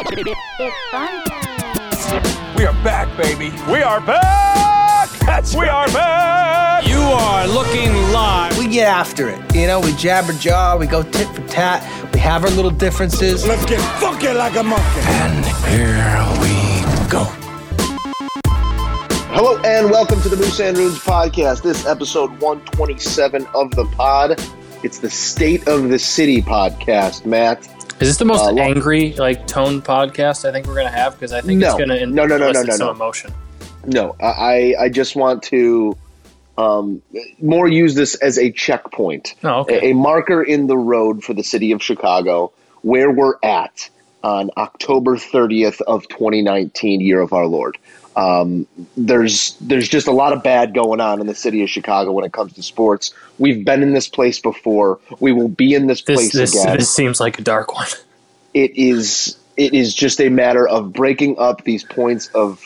It's fun time. We are back, baby. We are back! That's we right. are back! You are looking live. we get after it. You know, we jabber jaw, we go tit for tat, we have our little differences. Let's get funky like a monkey. And here we go. Hello and welcome to the Moose and Runes podcast. This episode 127 of the pod. It's the State of the City podcast, Matt. Is this the most Uh, angry, like tone podcast I think we're gonna have? Because I think No. it's gonna No, no, no, no, no, some no. emotion. No, I, I just want to um, more use this as a checkpoint, Oh, okay. a, a marker in the road for the city of Chicago, where we're at on October 30th of 2019, year of our Lord. Um, there's there's just a lot of bad going on in the city of Chicago when it comes to sports. We've been in this place before. We will be in this This place this again. this seems like a dark one. it is it is just a matter of breaking up these points of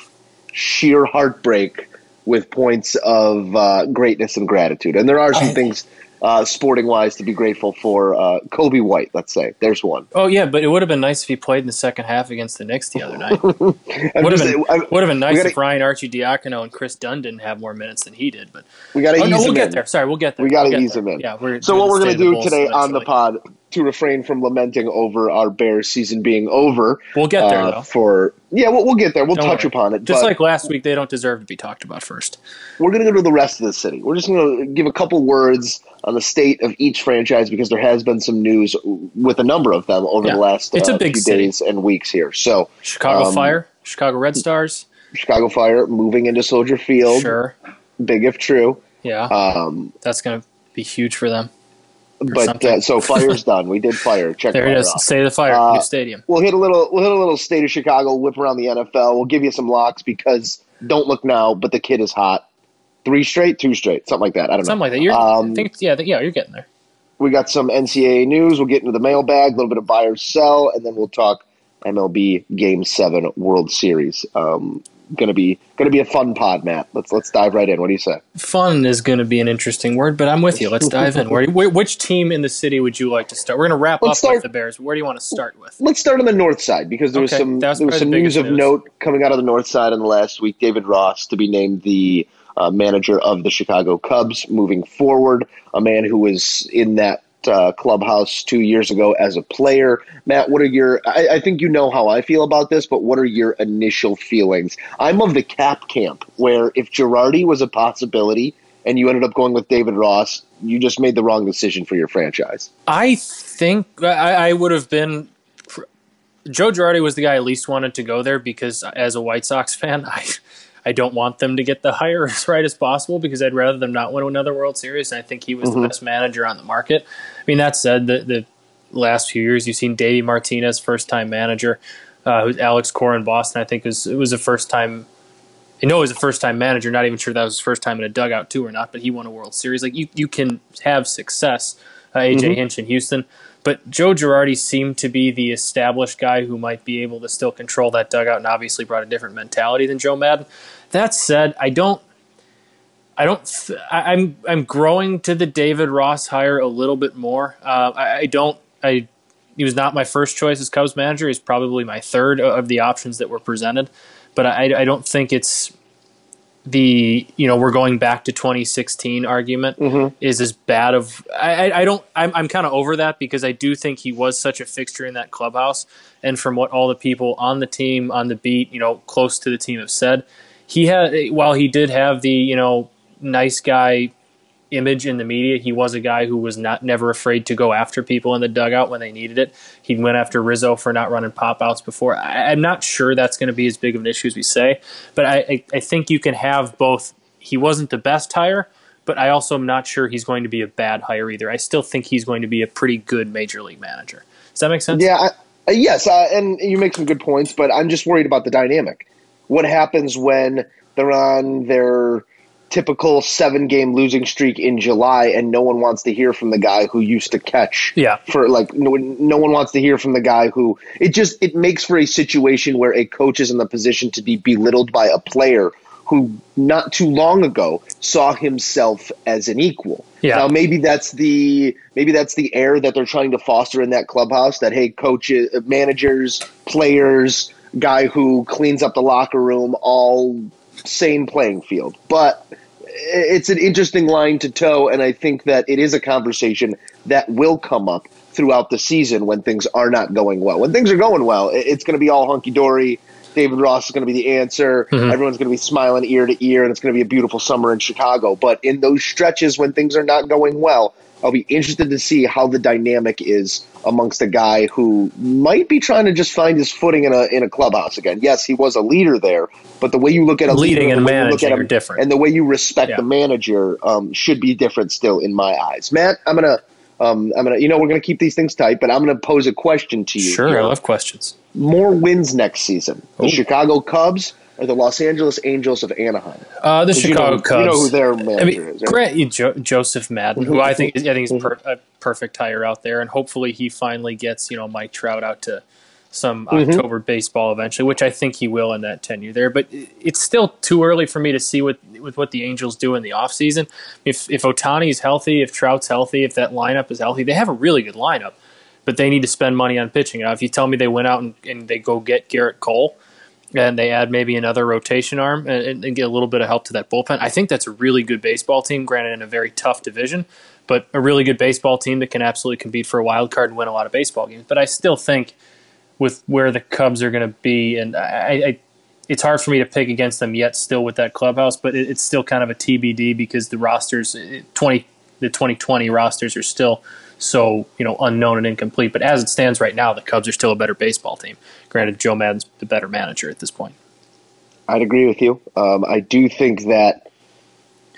sheer heartbreak with points of uh, greatness and gratitude. And there are some things uh, sporting wise to be grateful for. Uh, Coby White, let's say, there's one. Oh yeah, but it would have been nice if he played in the second half against the Knicks the other night. Would have been I'm- would have been nice gotta- if Ryan Arcidiacono and Kris Dunn didn't have more minutes than he did. But we got to oh ease no, we'll him get in. there. Sorry, we'll get there. We got We'll to get ease there. him in. Yeah, we're so doing what we're gonna do today on the pod to refrain from lamenting over our Bears season being over. We'll get there uh, though. For yeah, we'll, we'll get there. We'll Don't touch worry. upon it. Just like last week, they don't deserve to be talked about first. we're going to go to the rest of the city. We're just going to give a couple words on the state of each franchise because there has been some news with a number of them over Yeah. the last It's a uh, big few city. days and weeks here. So, Chicago Um, Fire, Chicago Red Stars, Chicago Fire moving into Soldier Field, sure, big if true. yeah, Um, that's gonna be huge for them. but uh, so Fire's done. We did Fire. Check There it is. off. Say the Fire, Uh, new stadium. We'll hit a little. We'll hit a little state of Chicago. Whip around the NFL. We'll give you some locks because don't look now, but the kid is hot. Three straight, two straight, something like that. I don't know. Something like that. You're, Um, think, yeah, yeah, you're getting there. We got some NCAA news. We'll get into the mailbag, a little bit of buy or sell, and then we'll talk MLB Game Seven World Series. Um, gonna be gonna be a fun pod, Matt. Let's let's dive right in. What do you say? Fun is going to be an interesting word, but I'm with you. Let's dive in. Where, which team in the city would you like to start? We're going to wrap Let's up start- with the Bears. Where do you want to start with? Let's start on the north side because there was Okay, some was there was some the news of news. note coming out of the north side in the last week. David Ross to be named the uh, manager of the Chicago Cubs moving forward. A man who was in that uh, clubhouse two years ago as a player. Matt, what are your? I, I think you know how I feel about this, but what are your initial feelings? I'm of the cap camp where if Girardi was a possibility and you ended up going with David Ross, you just made the wrong decision for your franchise. I think I, I would have been. Joe Girardi was the guy I least wanted to go there because, as a White Sox fan, I I don't want them to get the hire as right as possible because I'd rather them not win another World Series. And I think he was the best manager on the market. I mean, that said, the the last few years you've seen Davey Martinez, first time manager, uh, who's Alex Cora in Boston. I think was it was a first time. I know he was a first time manager. Not even sure that was his first time in a dugout too or not, but he won a World Series. Like you, you can have success. Uh, AJ Hinch in Houston, but Joe Girardi seemed to be the established guy who might be able to still control that dugout, and obviously brought a different mentality than Joe Maddon. That said, I don't. I don't. I, I'm. I'm growing to the David Ross hire a little bit more. Uh, I, I don't. I. He was not my first choice as Cubs manager. He's probably my third of the options that were presented, but I. I don't think it's the you know we're going back to 2016 argument mm-hmm. is as bad of I, I- I don't I'm, I'm kind of over that because I do think he was such a fixture in that clubhouse. And from what all the people on the team on the beat you know close to the team have said he had while he did have the you know nice guy image in the media. He was a guy who was not never afraid to go after people in the dugout when they needed it. He went after Rizzo for not running pop outs before. I, I'm not sure that's going to be as big of an issue as we say but I, I, I think you can have both. He wasn't the best hire but I also am not sure he's going to be a bad hire either. I still think he's going to be a pretty good major league manager. Does that make sense? Yeah, I, yes, uh, and you make some good points, but I'm just worried about the dynamic. What happens when they're on their typical seven game losing streak in July and no one wants to hear from the guy who used to catch Yeah. for like no, no one wants to hear from the guy who it just it makes for a situation where a coach is in the position to be belittled by a player who not too long ago saw himself as an equal. Yeah. Now maybe that's the maybe that's the air that they're trying to foster in that clubhouse. That hey, coaches, managers, players, guy who cleans up the locker room, all same playing field. But it's an interesting line to toe, and I think that it is a conversation that will come up throughout the season when things are not going well. When things are going well, it's going to be all hunky dory. David Ross is going to be the answer. Mm-hmm. Everyone's going to be smiling ear to ear, and it's going to be a beautiful summer in Chicago. But in those stretches when things are not going well, I'll be interested to see how the dynamic is amongst a guy who might be trying to just find his footing in a in a clubhouse again. Yes, he was a leader there, but the way you look at a Leading leader, and the way you look managing at are him, different. and the way you respect Yeah. the manager um, should be different still in my eyes. Matt, I'm gonna. Um, I'm gonna, you know, we're gonna keep these things tight, but I'm gonna pose a question to you. Sure, here I love questions. more wins next season: the Chicago Cubs or the Los Angeles Angels of Anaheim? Uh, the Chicago you know, Cubs. You know who their manager I mean, is. Right? Grant jo- Joseph Maddon, who I think I think is Mm-hmm. per- a perfect hire out there, and hopefully he finally gets you know Mike Trout out to some Mm-hmm. October baseball eventually, which I think he will in that tenure there. But it's still too early for me to see what with what the Angels do in the offseason. If if Ohtani's healthy, if Trout's healthy, if that lineup is healthy, they have a really good lineup. But they need to spend money on pitching. Now, if you tell me they went out and, and they go get Gerrit Cole, and they add maybe another rotation arm and, and get a little bit of help to that bullpen. I think that's a really good baseball team, granted in a very tough division, but a really good baseball team that can absolutely compete for a wild card and win a lot of baseball games. But I still think with where the Cubs are going to be, and I, I, it's hard for me to pick against them yet, still with that clubhouse, but it, it's still kind of a TBD because the rosters, eh, twenty the twenty twenty rosters are still so you know unknown and incomplete. But as it stands right now, the Cubs are still a better baseball team. Granted, Joe Maddon's the better manager at this point. I'd agree with you. Um, I do think that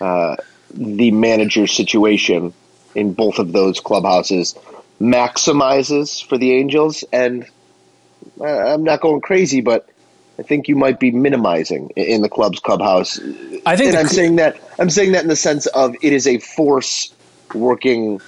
uh, the manager situation in both of those clubhouses maximizes for the Angels, and uh, I'm not going crazy, but I think you might be minimizing in the club's clubhouse. I think and the I'm cl- saying that I'm saying that in the sense of it is a force working.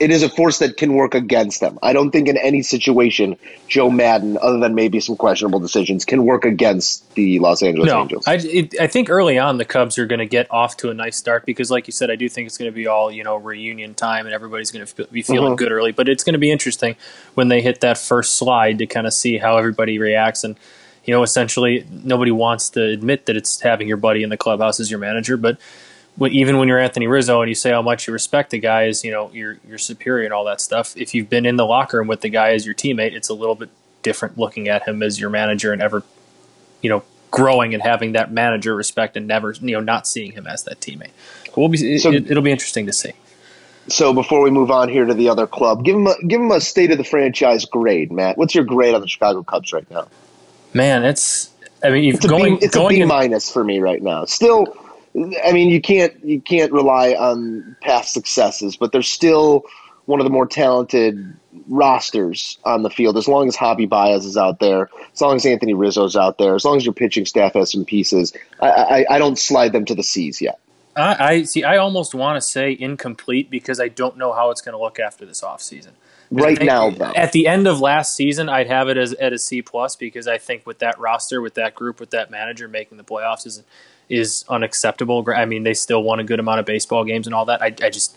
It is a force that can work against them. I don't think in any situation Joe Maddon, other than maybe some questionable decisions, can work against the Los Angeles No, Angels. I, it, I think early on the Cubs are going to get off to a nice start because, like you said, I do think it's going to be all you know reunion time and everybody's going to be feeling Mhm. good early. But it's going to be interesting when they hit that first slide to kind of see how everybody reacts. And you know, essentially, nobody wants to admit that it's having your buddy in the clubhouse as your manager, but. Even when you're Anthony Rizzo and you say how much you respect the guy as you know your your superior and all that stuff, if you've been in the locker room with the guy as your teammate, it's a little bit different looking at him as your manager and ever you know growing and having that manager respect and never you know not seeing him as that teammate. We'll be So- it, it'll be interesting to see. So before we move on here to the other club, give them a, give them a state of the franchise grade, Matt. What's your grade on the Chicago Cubs right now? Man, it's I mean you've It's going B, it's a going B in- minus for me right now. Still, I mean you can't you can't rely on past successes, but they're still one of the more talented rosters on the field. As long as Javy Baez is out there, as long as Anthony Rizzo's out there, as long as your pitching staff has some pieces, I, I, I don't slide them to the C's yet. I, I see. I almost want to say incomplete because I don't know how it's going to look after this offseason. Right think now, though, At the end of last season, I'd have it as at a C plus because I think with that roster, with that group, with that manager making the playoffs is is unacceptable. I mean, they still won a good amount of baseball games and all that. I, I just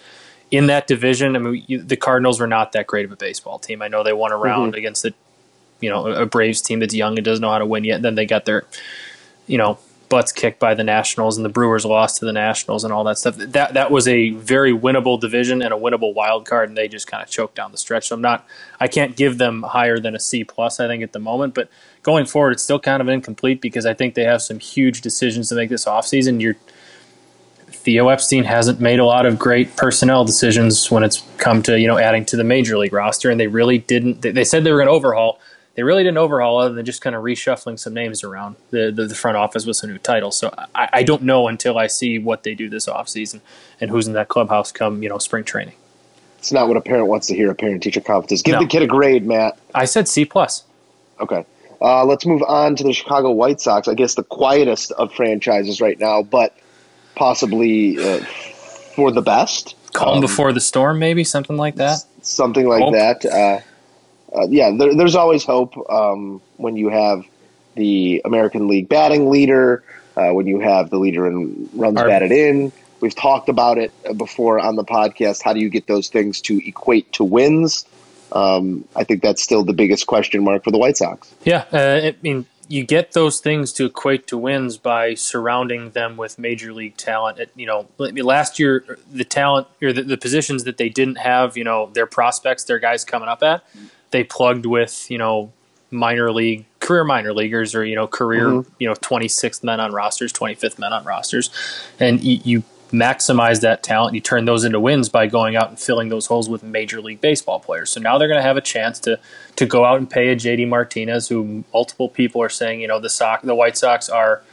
in that division, I mean, you, the Cardinals were not that great of a baseball team. I know they won a round mm-hmm. against the you know a Braves team that's young and doesn't know how to win yet. And then they got their you know butts kicked by the Nationals and the Brewers lost to the Nationals and all that stuff. That that was a very winnable division and a winnable wild card, and they just kind of choked down the stretch. So I'm not, I can't give them higher than a C plus. I think at the moment, but going forward, it's still kind of incomplete because I think they have some huge decisions to make this offseason. You're Theo Epstein hasn't made a lot of great personnel decisions when it's come to you know adding to the major league roster, and they really didn't. They, they said they were going to overhaul. They really didn't overhaul other than just kind of reshuffling some names around the, the, the front office with some new titles. So I, I don't know until I see what they do this offseason and who's in that clubhouse come you know spring training. it's not what a parent wants to hear. A parent teacher conference. Give No. the kid a grade, Matt. I said C plus. Okay. Uh, let's move on to the Chicago White Sox. I guess the quietest of franchises right now, but possibly uh, for the best. Calm Um, before the storm, maybe something like that. Something like Hope. that. Uh, uh, yeah, there, there's always hope um, when you have the American League batting leader uh, when you have the leader in runs Our- batted in. We've talked about it before on the podcast. How do you get those things to equate to wins? Um, I think that's still the biggest question mark for the White Sox. Yeah, uh, I mean, you get those things to equate to wins by surrounding them with major league talent. It, you know, last year the talent or the, the positions that they didn't have, you know, their prospects, their guys coming up at, they plugged with, you know, minor league career minor leaguers or you know career mm-hmm. you know 26th men on rosters 25th men on rosters. And you, you maximize that talent. You turn those into wins by going out and filling those holes with major league baseball players. So now they're going to have a chance to to go out and pay a JD Martinez who multiple people are saying you know the Sox the White Sox are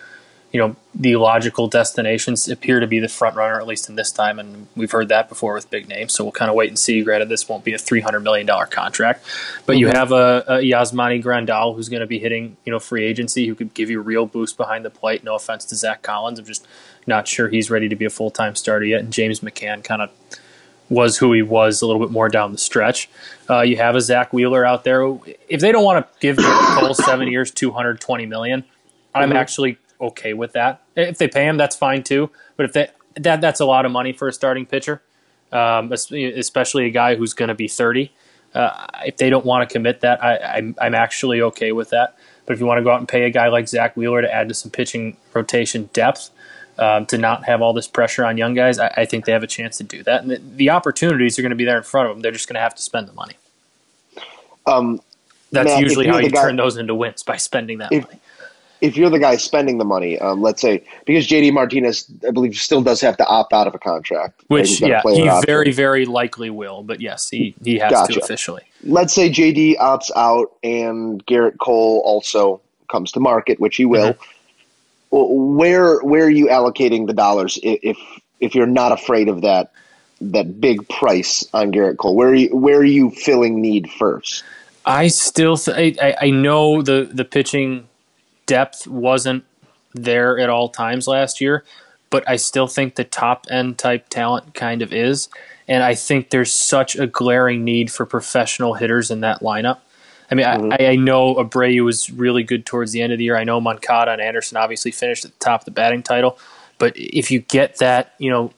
you know the logical destinations appear to be the front runner at least in this time and we've heard that before with big names. So we'll kind of wait and see. Granted this won't be a 300 million dollar contract but you have a, a Yasmani Grandal who's going to be hitting you know free agency who could give you a real boost behind the plate. No offense to Zack Collins. I'm just not sure he's ready to be a full-time starter yet. And James McCann kind of was who he was a little bit more down the stretch. Uh, you have a Zack Wheeler out there. If they don't want to give Cole seven years, two hundred twenty million, I'm actually okay with that. If they pay him, that's fine too. But if they that that's a lot of money for a starting pitcher, um, especially a guy who's going to be thirty. Uh, if they don't want to commit that, I, I'm I'm actually okay with that. But if you want to go out and pay a guy like Zack Wheeler to add to some pitching rotation depth, um, to not have all this pressure on young guys, I, I think they have a chance to do that. And the, the opportunities are going to be there in front of them. They're just going to have to spend the money. Um, That's Matt, usually how you guy- turn those into wins by spending that If- money. If you're the guy spending the money, um, let's say because JD Martinez, I believe, still does have to opt out of a contract, Which, a yeah, he option. very, very likely will. But yes, he, he has Gotcha. to officially. let's say JD opts out and Gerrit Cole also comes to market, which he will. Mm-hmm. Where where are you allocating the dollars if if you're not afraid of that that big price on Gerrit Cole? Where are you where are you filling need first? I still, th- I, I- I know the the pitching depth wasn't there at all times last year, but I still think the top end type talent kind of is, and I think there's such a glaring need for professional hitters in that lineup. I mean, mm-hmm. I, I know Abreu was really good towards the end of the year. I know Moncada and Anderson obviously finished at the top of the batting title, but if you get that, you know,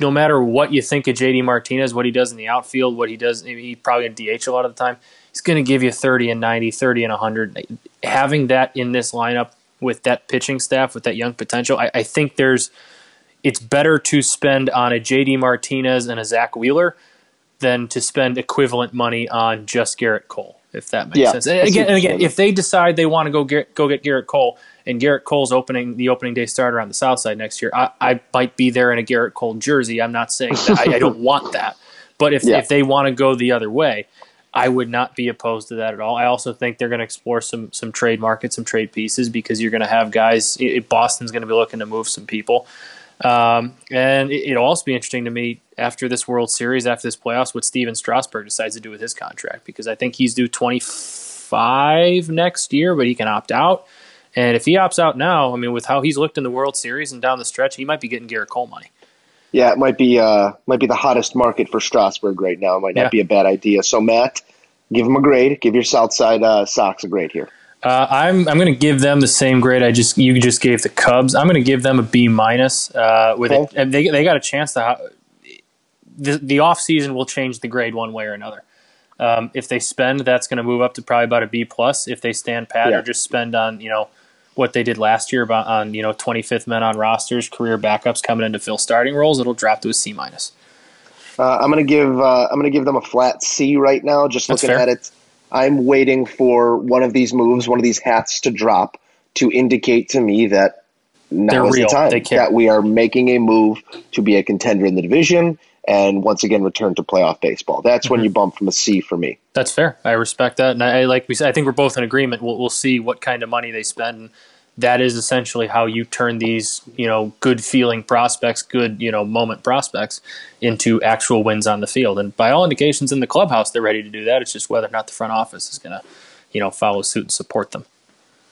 no matter what you think of JD Martinez, what he does in the outfield, what he does, I mean, he probably in DH a lot of the time. He's going to give you 30 and 90, 30 and 100. Having that in this lineup with that pitching staff, with that young potential, I, I think there's it's better to spend on a JD Martinez and a Zack Wheeler than to spend equivalent money on just Gerrit Cole, if that makes Yeah, sense. And again, and again, if they decide they want to go get go get Gerrit Cole and Gerrit Cole's opening the opening day starter on the South Side next year, I, I might be there in a Gerrit Cole jersey. I'm not saying that I, I don't want that, but if Yeah. if they want to go the other way, I would not be opposed to that at all. I also think they're going to explore some some trade markets, some trade pieces because you're going to have guys. i- Boston's going to be looking to move some people. Um, and it, it'll also be interesting to me after this World Series, after this playoffs, what Stephen Strasburg decides to do with his contract because I think he's due 25 next year, but he can opt out. And if he opts out now, I mean, with how he's looked in the World Series and down the stretch, he might be getting Gerrit Cole money. Yeah, it might be uh might be the hottest market for Strasburg right now. It might not Yeah. be a bad idea. So Matt, give him a grade. Give your Southside uh, Sox a grade here. Uh, I'm I'm going to give them the same grade I just you just gave the Cubs. I'm going to give them a B minus. Uh, with Okay. it, they they got a chance to. The the off season will change the grade one way or another. Um, if they spend, that's going to move up to probably about a B plus. If they stand pat Yeah. or just spend on you know what they did last year about on you know 25th men on rosters, career backups coming in to fill starting roles, it'll drop to a C minus. Uh, I'm gonna give uh, I'm gonna give them a flat C right now. Just That's looking fair. at it, I'm waiting for one of these moves, one of these hats to drop to indicate to me that now They're is real. the time that we are making a move to be a contender in the division and once again return to playoff baseball. That's Mm-hmm. when you bump from a C for me. That's fair. I respect that, and I, I like we said. I think we're both in agreement. We'll, we'll see what kind of money they spend, and that is essentially how you turn these, you know, good feeling prospects, good, you know, moment prospects into actual wins on the field. And by all indications, in the clubhouse, they're ready to do that. It's just whether or not the front office is going to, you know, follow suit and support them.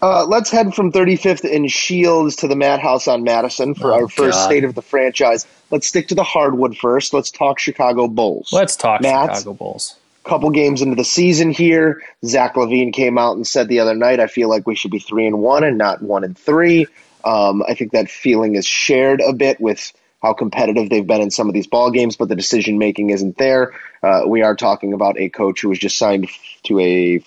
Uh, let's head from 35th and Shields to the Madhouse on Madison for Oh, our first God. state of the franchise. Let's stick to the hardwood first. Let's talk Chicago Bulls. Let's talk Matt? Chicago Bulls. couple games into the season here. Zach LaVine came out and said the other night, "I feel like we should be three and one and not one and three. Um, I think that feeling is shared a bit with how competitive they've been in some of these ball games, but the decision making isn't there. Uh, we are talking about a coach who was just signed to a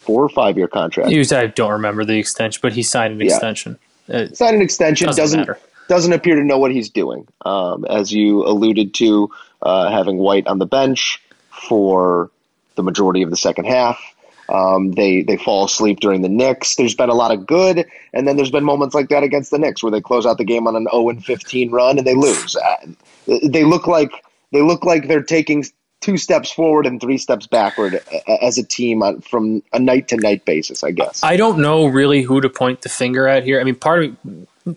four or five year contract. He was, I don't remember the extension, but he signed an Yeah. extension. Uh, Signed an extension Doesn't doesn't matter. doesn't appear to know what he's doing. Um, as you alluded to, uh, having White on the bench for the majority of the second half. Um, they they fall asleep during the Knicks. There's been a lot of good, and then there's been moments like that against the Knicks where they close out the game on an 0 and 15 run and they lose. Uh, they look like they look like they're taking two steps forward and three steps backward as a team on, from a night to night basis. I guess. I don't know really who to point the finger at here. I mean, part of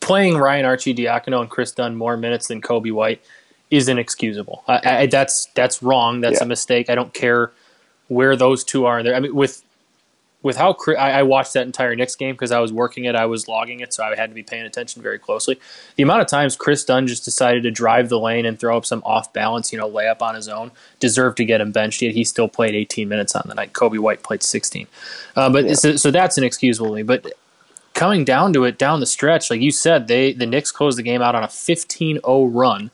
playing Ryan Arcidiacono and Kris Dunn more minutes than Coby White is inexcusable. I, I, that's that's wrong. That's Yeah. a mistake. I don't care where those two are. There. I mean, with with how I, I watched that entire Knicks game because I was working it, I was logging it, so I had to be paying attention very closely. The amount of times Kris Dunn just decided to drive the lane and throw up some off balance, you know, layup on his own, deserved to get him benched. Yet he still played 18 minutes on the night. Coby White played 16. Uh, but so, so that's inexcusable to me. But coming down to it, down the stretch, like you said, they the Knicks closed the game out on a 15-0 run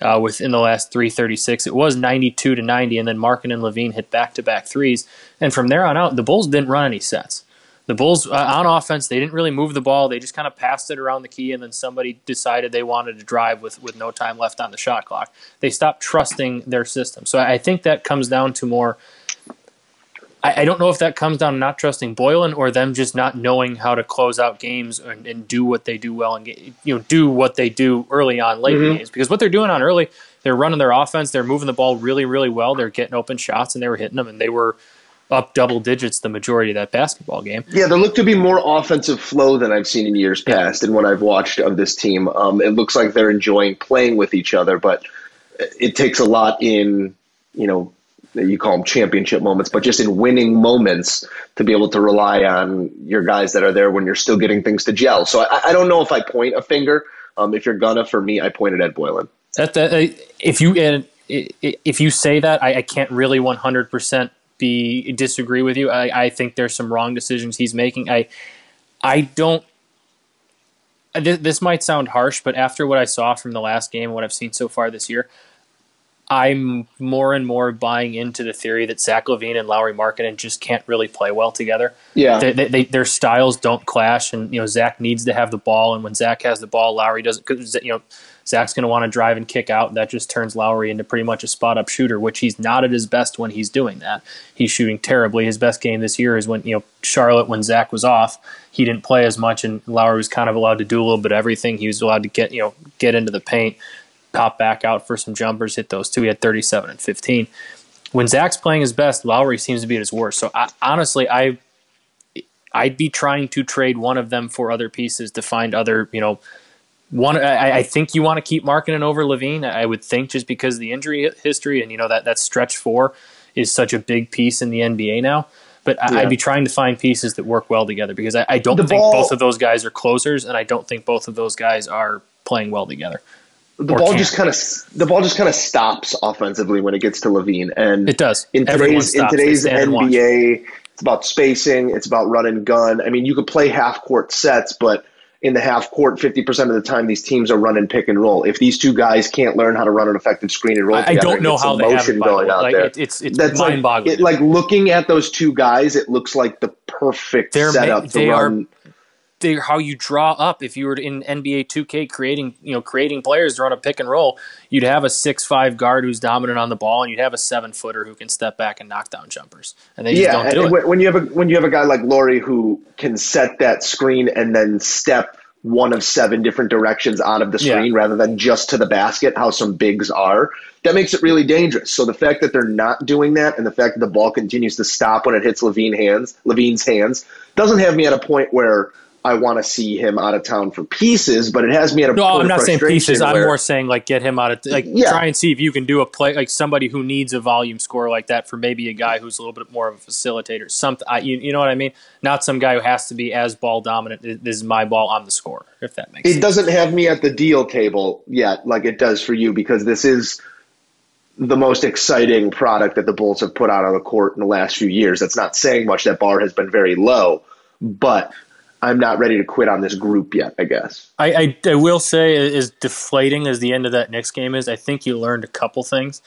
uh, within the last 336. It was 92 to 90, and then Markin and LaVine hit back-to-back threes. And from there on out, the Bulls didn't run any sets. The Bulls uh, on offense, they didn't really move the ball. They just kind of passed it around the key, and then somebody decided they wanted to drive with, with no time left on the shot clock. They stopped trusting their system. So I think that comes down to more. I, I don't know if that comes down to not trusting Boylen or them just not knowing how to close out games and, and do what they do well and get, you know do what they do early on late in games because what they're doing on early they're running their offense they're moving the ball really really well they're getting open shots and they were hitting them and they were up double digits the majority of that basketball game. Yeah, there looked to be more offensive flow than I've seen in years past and what I've watched of this team. Um, it looks like they're enjoying playing with each other, but it takes a lot in, you know, you call them championship moments, but just in winning moments to be able to rely on your guys that are there when you're still getting things to gel. So I, I don't know if I point a finger. Um, if you're gonna, for me, I pointed at Boylen. That, that uh, if you and if you say that, I, I can't really 100 percent be disagree with you. I, I think there's some wrong decisions he's making. I I don't. This, this might sound harsh, but after what I saw from the last game, what I've seen so far this year, I'm more and more buying into the theory that Zach LaVine and Lauri Markkanen just can't really play well together. Yeah. They, they, they, their styles don't clash, and you know Zach needs to have the ball, and when Zach has the ball, Lauri doesn't. Cause, you know, Zach's going to want to drive and kick out, and that just turns Lauri into pretty much a spot up shooter, which he's not at his best when he's doing that. He's shooting terribly. His best game this year is when you know Charlotte when Zach was off, he didn't play as much, and Lauri was kind of allowed to do a little bit of everything. He was allowed to get you know get into the paint, pop back out for some jumpers, hit those two. He had 37 and 15. When Zach's playing his best, Lauri seems to be at his worst. So I, honestly, I I'd be trying to trade one of them for other pieces to find other you know one, I, I think you want to keep Markkanen over LaVine. I would think just because of the injury history and you know that that stretch four is such a big piece in the NBA now. But I, Yeah. I'd be trying to find pieces that work well together because I, I don't The think ball- both of those guys are closers, and I don't think both of those guys are playing well together. The ball can't. just kind of the ball just kind of stops offensively when it gets to LaVine, and It does. in today's in today's stand and watch. NBA. It's about spacing. It's about run and gun. I mean, you could play half court sets, but in the half court, fifty percent of the time, these teams are running pick and roll. If these two guys can't learn how to run an effective screen and roll, I- I don't know how they have it, the way. Like, it- it's- it's like, mind-boggling. it- like looking at those two guys, it looks like the perfect They're ma- setup to they are- they're how you draw up. If you were in NBA 2K creating, you know, creating players to run a pick and roll, you'd have a six five guard who's dominant on the ball, and you'd have a seven footer who can step back and knock down jumpers, and they just yeah, don't do it. when- you have a when you have a guy like Lauri who can set that screen and then step one of seven different directions out of the Yeah. screen rather than just to the basket, how some bigs are, that makes it really dangerous. So the fact that they're not doing that and the fact that the ball continues to stop when it hits LaVine hands, LaVine's hands, doesn't have me at a point where I want to see him out of town for pieces, but it has me at a No, I'm not saying pieces. I'm more saying like get him out of like Yeah. try and see if you can do a play like somebody who needs a volume score like that for maybe a guy who's a little bit more of a facilitator. Something I, you, you know what I mean? Not some guy who has to be as ball dominant. This is my ball. I'm the scorer. If that makes it sense. doesn't have me at the deal table yet, like it does for you, because this is the most exciting product that the Bulls have put out on the court in the last few years. That's not saying much. That bar has been very low, but I'm not ready to quit on this group yet. I guess. I, I, I will say, as deflating as the end of that Knicks game is, I think you learned a couple things.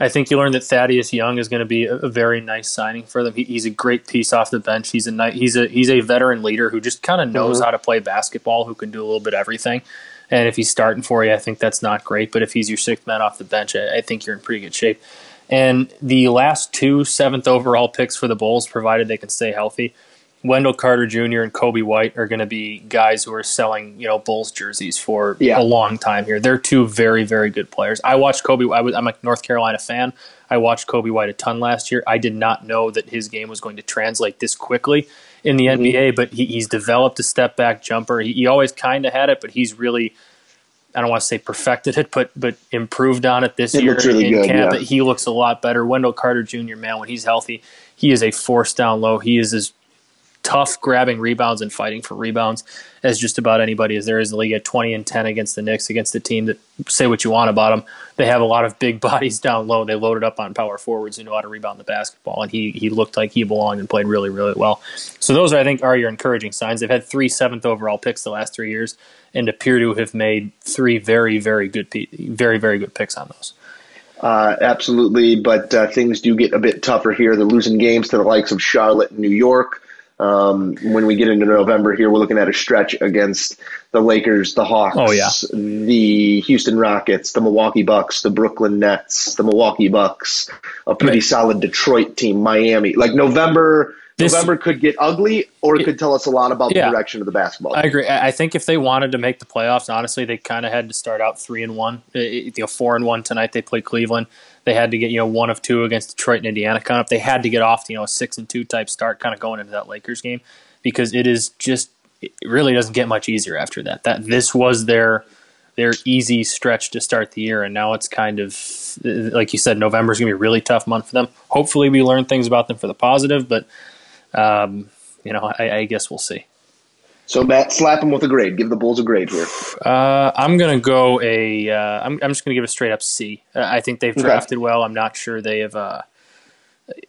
I think you learned that Thaddeus Young is going to be a, a very nice signing for them. He, he's a great piece off the bench. He's a nice, he's a he's a veteran leader who just kind of knows Mhm. how to play basketball, who can do a little bit of everything. And if he's starting for you, I think that's not great. But if he's your sixth man off the bench, I, I think you're in pretty good shape. And the last two seventh overall picks for the Bulls, provided they can stay healthy, Wendell Carter Jr. and Coby White are going to be guys who are selling, you know, Bulls jerseys for Yeah. a long time here. They're two very, very good players. I watched Coby. I was, I'm a North Carolina fan. I watched Kobe White a ton last year. I did not know that his game was going to translate this quickly in the mm-hmm. NBA, but he, he's developed a step back jumper. He, he always kind of had it, but he's really. I don't want to say perfected it, but but improved on it this It year really in good, camp. yeah. He looks a lot better. Wendell Carter Jr. Man, when he's healthy, he is a force down low. He is as tough grabbing rebounds and fighting for rebounds as just about anybody as there is in the league at 20 and 10 against the Knicks, against the team that say what you want about them. They have a lot of big bodies down low. They loaded up on power forwards who know how to rebound the basketball, and he he looked like he belonged and played really, really well. So those, I think, are your encouraging signs. They've had three seventh overall picks the last three years and appear to have made three very, very good, very, very good picks on those. Uh, absolutely, but uh, things do get a bit tougher here. They're losing games to the likes of Charlotte and New York. Um, when we get into November here, we're looking at a stretch against the Lakers, the Hawks, Oh, yeah. the Houston Rockets, the Milwaukee Bucks, the Brooklyn Nets, the Milwaukee Bucks, a pretty Right. solid Detroit team, Miami. Like November, This- November could get ugly, or it could tell us a lot about Yeah. the direction of the basketball. I agree. I think if they wanted to make the playoffs, honestly, they kind of had to start out three and one. Uh, You know, four and one tonight. They played Cleveland. They had to get you know one of two against Detroit and Indiana coming up. They had to get off you know a six and two type start, kind of going into that Lakers game, because it is just it really doesn't get much easier after that. That this was their their easy stretch to start the year, and now it's kind of like you said, November is going to be a really tough month for them. Hopefully, we learn things about them for the positive, but um, you know, I, I guess we'll see. so Matt, slap him with a grade. Give the Bulls a grade here. Uh, I'm gonna go a. Uh, I'm, I'm just gonna give a straight up C. Uh, think they've Okay. drafted well. I'm not sure they have uh,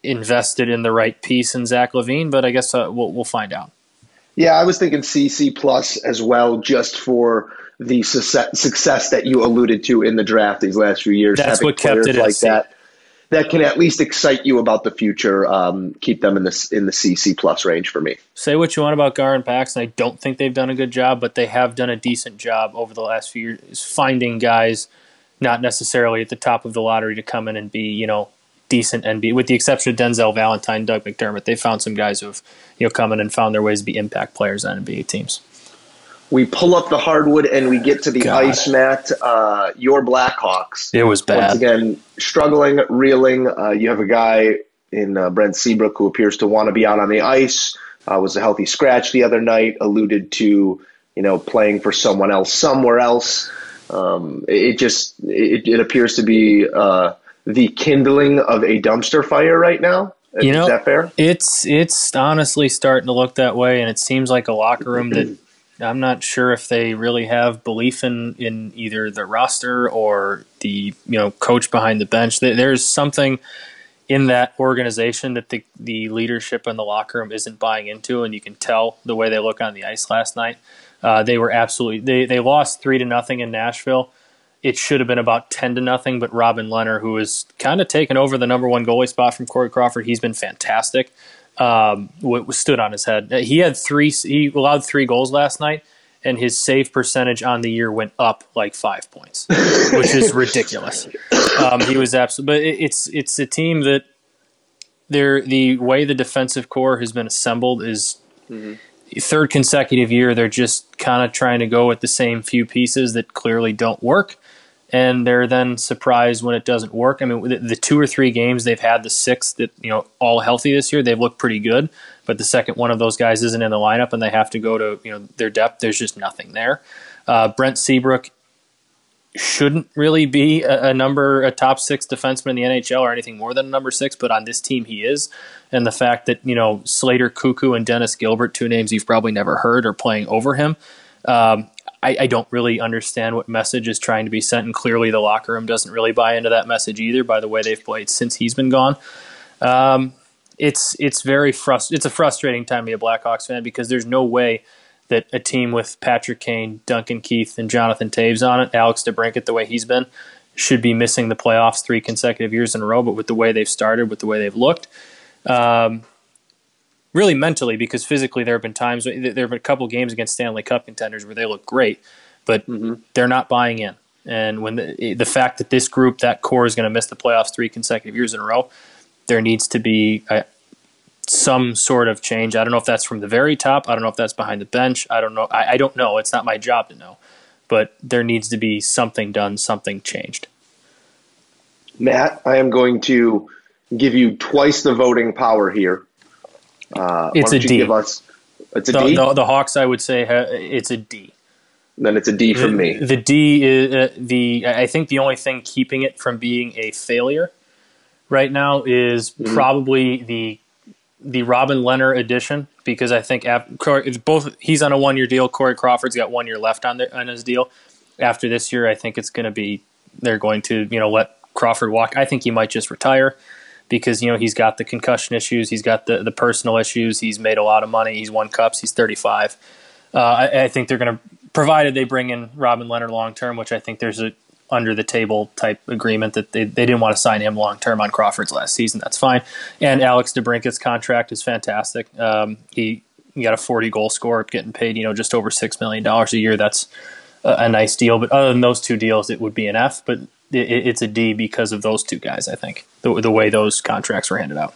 invested in the right piece in Zach LaVine, but I guess uh, we'll we'll find out. Yeah, I was thinking CC plus as well, just for the success, success that you alluded to in the draft these last few years. That's Having what kept players it at a like C. that that can at least excite you about the future. Um, keep them in this in the CC plus range for me. Say what you want about Gar and Paxson. I don't think they've done a good job, but they have done a decent job over the last few years finding guys, not necessarily at the top of the lottery, to come in and be you know decent NBA. With the exception of Denzel Valentine, Doug McDermott, they found some guys who have you know come in and found their ways to be impact players on NBA teams. We pull up the hardwood and we get to the God. ice mat. Uh, your Blackhawks. It was bad. Once again, struggling, reeling. Uh, you have a guy in uh, Brent Seabrook who appears to want to be out on the ice. Uh, was a healthy scratch the other night. Alluded to, you know, playing for someone else somewhere else. Um, it just it, it appears to be uh, the kindling of a dumpster fire right now. You Is know, that fair? It's it's honestly starting to look that way, and it seems like a locker room that I'm not sure if they really have belief in in either the roster or the you know coach behind the bench. There's something in that organization that the the leadership in the locker room isn't buying into, and you can tell the way they look on the ice last night. Uh, they were absolutely they they lost three to nothing in Nashville. It should have been about ten to nothing, but Robin Lehner, who has kind of taken over the number one goalie spot from Corey Crawford, he's been fantastic. Um, stood on his head. He had three. He allowed three goals last night, and his save percentage on the year went up like five points, which is ridiculous. Um, he was absolutely. But it, it's it's a team that they're the way the defensive core has been assembled is third consecutive year they're just kind of trying to go with the same few pieces that clearly don't work and they're then surprised when it doesn't work i mean the, the two or three games they've had the six that you know all healthy this year they've looked pretty good but the second one of those guys isn't in the lineup and they have to go to you know their depth there's just nothing there uh, brent seabrook shouldn't really be a, a number a top six defenseman in the NHL or anything more than a number six, but on this team he is. And the fact that you know Slater Koekkoek and Dennis Gilbert, two names you've probably never heard, are playing over him. Um, I, I don't really understand what message is trying to be sent, and clearly the locker room doesn't really buy into that message either. By the way they've played since he's been gone, um, it's it's very frust- It's a frustrating time to be a Blackhawks fan because there's no way that a team with Patrick Kane, Duncan Keith, and Jonathan Toews on it, Alex DeBrincat, the way he's been, should be missing the playoffs three consecutive years in a row. But with the way they've started, with the way they've looked, um, really mentally, because physically there have been times, there have been a couple games against Stanley Cup contenders where they look great, but Mm-hmm. they're not buying in. And when the, the fact that this group, that core, is going to miss the playoffs three consecutive years in a row, there needs to be a, some sort of change. I don't know if that's from the very top. I don't know if that's behind the bench. I don't know. I, I don't know. It's not my job to know. But there needs to be something done, something changed. Matt, I am going to give you twice the voting power here. Uh, It's a D. Give us, it's a The, D? the, the Hawks, I would say, ha, it's a D. Then it's a D from me. The D is uh, the. I think the only thing keeping it from being a failure right now is Mm-hmm. probably the the Robin Lehner addition because I think af- Corey- it's both he's on a one year deal. Corey Crawford's got one year left on the, on his deal. After this year, I think it's going to be they're going to you know let Crawford walk. I think he might just retire because you know he's got the concussion issues, he's got the the personal issues, he's made a lot of money, he's won cups, he's thirty five. Uh, I, I think they're going to provided they bring in Robin Lehner long term, which I think there's a under the table type agreement that they, they didn't want to sign him long term on Crawford's last season. That's fine. And Alex DeBrincat's contract is fantastic. Um, he, he got a 40 goal score, getting paid you know just over six million dollars a year. That's a, a nice deal. But other than those two deals, it would be an F. But it, it's a D because of those two guys. I think the, the way those contracts were handed out.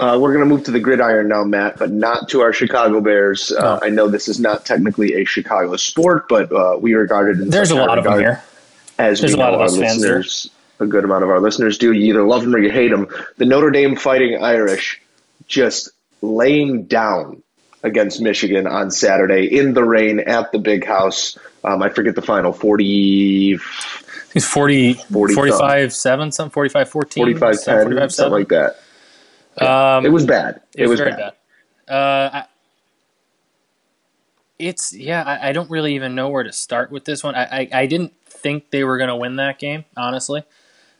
Uh, we're going to move to the gridiron now, Matt, but not to our Chicago Bears. Uh, I know this is not technically a Chicago sport, but uh, we regard it in There's a lot of them here. As There's we a lot know of our us fans there. listeners, a good amount of our listeners do. You either love them or you hate them. The Notre Dame Fighting Irish just laying down against Michigan on Saturday in the rain at the Big House. Um, I forget the final 40, He's 40, 40 45 7, something, 45 14. 45 10, 45 something like that. Um, It was bad. It, It was very bad. bad. Uh, I, it's yeah. I, I don't really even know where to start with this one. I I, I didn't think they were going to win that game. Honestly,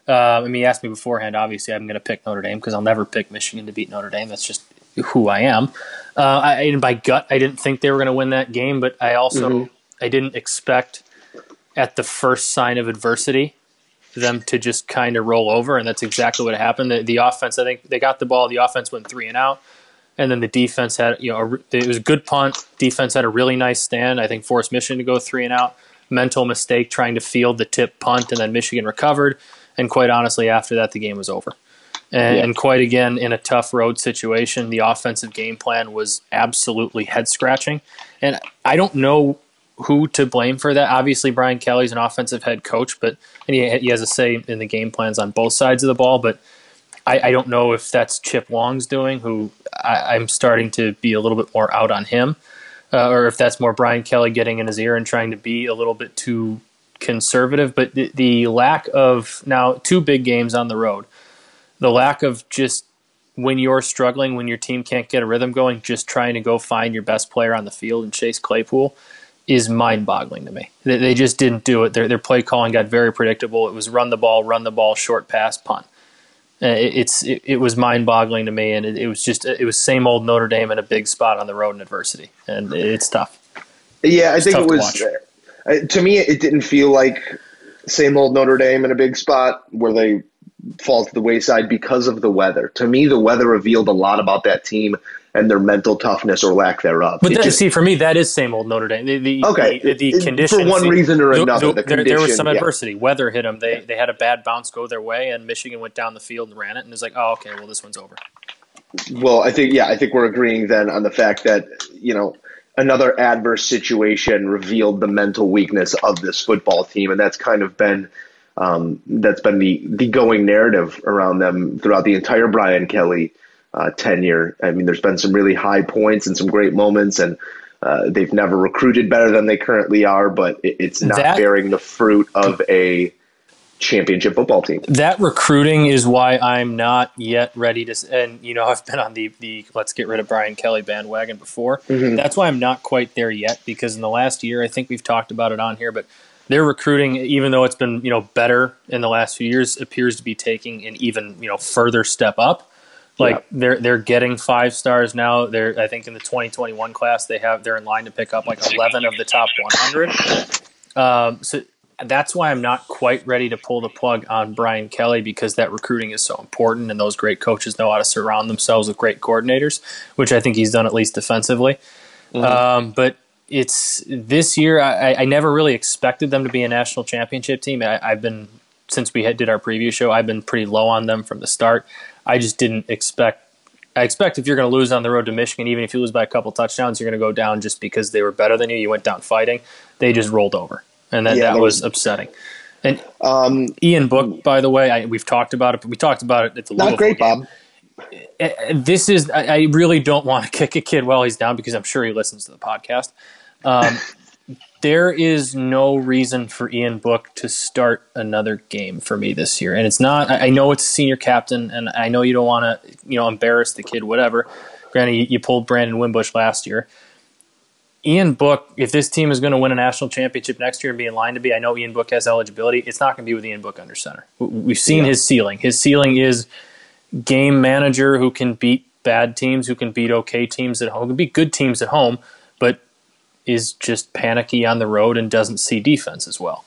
uh, I mean, you asked me beforehand. Obviously, I'm going to pick Notre Dame because I'll never pick Michigan to beat Notre Dame. That's just who I am. Uh, I, and by gut, I didn't think they were going to win that game, but I also I didn't expect at the first sign of adversity them to just kind of roll over, and that's exactly what happened. The, the offense, I think they got the ball. The offense went three and out, and then the defense had you know a, it was a good punt. Defense had a really nice stand. I think forced Michigan to go three and out. Mental mistake trying to field the tip punt, and then Michigan recovered. And quite honestly, after that, the game was over. And, Yeah. and quite again, in a tough road situation, the offensive game plan was absolutely head scratching. And I don't know who to blame for that. Obviously, Brian Kelly's an offensive head coach, but and he, he has a say in the game plans on both sides of the ball. But I, I don't know if that's Chip Long's doing, who I, I'm starting to be a little bit more out on him, uh, or if that's more Brian Kelly getting in his ear and trying to be a little bit too conservative. But the, the lack of now two big games on the road, the lack of just when you're struggling, when your team can't get a rhythm going, just trying to go find your best player on the field and chase Claypool is mind boggling to me. They, they just didn't do it. Their, their play calling got very predictable. It was run the ball, run the ball, short pass, punt. Uh, it, it's it, it was mind boggling to me, and it, it was just it was same old Notre Dame in a big spot on the road in adversity, and it's tough. Yeah, I think it was. watch. Uh, to me, it didn't feel like same old Notre Dame in a big spot where they fall to the wayside because of the weather. To me, the weather revealed a lot about that team and their mental toughness or lack thereof. But that, just- see, for me, that is same old Notre Dame. The, the, Okay, the, the it- for one reason or another, the- the there, there was some yeah. adversity. Weather hit them. They they had a bad bounce go their way, and Michigan went down the field and ran it, and it's like, oh, okay, well, this one's over. Well, I think yeah, I think we're agreeing then on the fact that you know another adverse situation revealed the mental weakness of this football team, and that's kind of been um, that's been the the going narrative around them throughout the entire Brian Kelly uh, tenure. I mean, there's been some really high points and some great moments, and uh, they've never recruited better than they currently are, but it, it's not That- bearing the fruit of a championship football team. That recruiting is why I'm not yet ready to. And you know, I've been on the the let's get rid of Brian Kelly bandwagon before. That's why I'm not quite there yet because in the last year, I think we've talked about it on here, but their recruiting, even though it's been you know better in the last few years, appears to be taking an even you know further step up. Like they're they're getting five stars now. They're I think in the 2021 class they have they're in line to pick up like 11 of the top 100. Um, so that's why I'm not quite ready to pull the plug on Brian Kelly because that recruiting is so important and those great coaches know how to surround themselves with great coordinators, which I think he's done at least defensively. Um, but it's this year. I, I never really expected them to be a national championship team. I, I've been since we had, did our preview show. I've been pretty low on them from the start. I just didn't expect. I expect if you're going to lose on the road to Michigan, even if you lose by a couple touchdowns, you're going to go down just because they were better than you. You went down fighting. They just rolled over, and that, Yeah, that was upsetting. And Um, Ian Book, by the way, I, we've talked about it. We talked about it at the not great, game. Bob. Uh, This is. I really don't want to kick a kid while he's down because I'm sure he listens to the podcast. Um, there is no reason for Ian Book to start another game for me this year, and it's not. I know it's senior captain, and I know you don't want to, you know, embarrass the kid. Whatever. Granted, you, pulled Brandon Wimbush last year. Ian Book, if this team is going to win a national championship next year and be in line to be, I know Ian Book has eligibility. It's not going to be with Ian Book under center. We've seen his ceiling. His ceiling is game manager who can beat bad teams, who can beat okay teams at home, who can beat good teams at home, is just panicky on the road and doesn't see defense as well.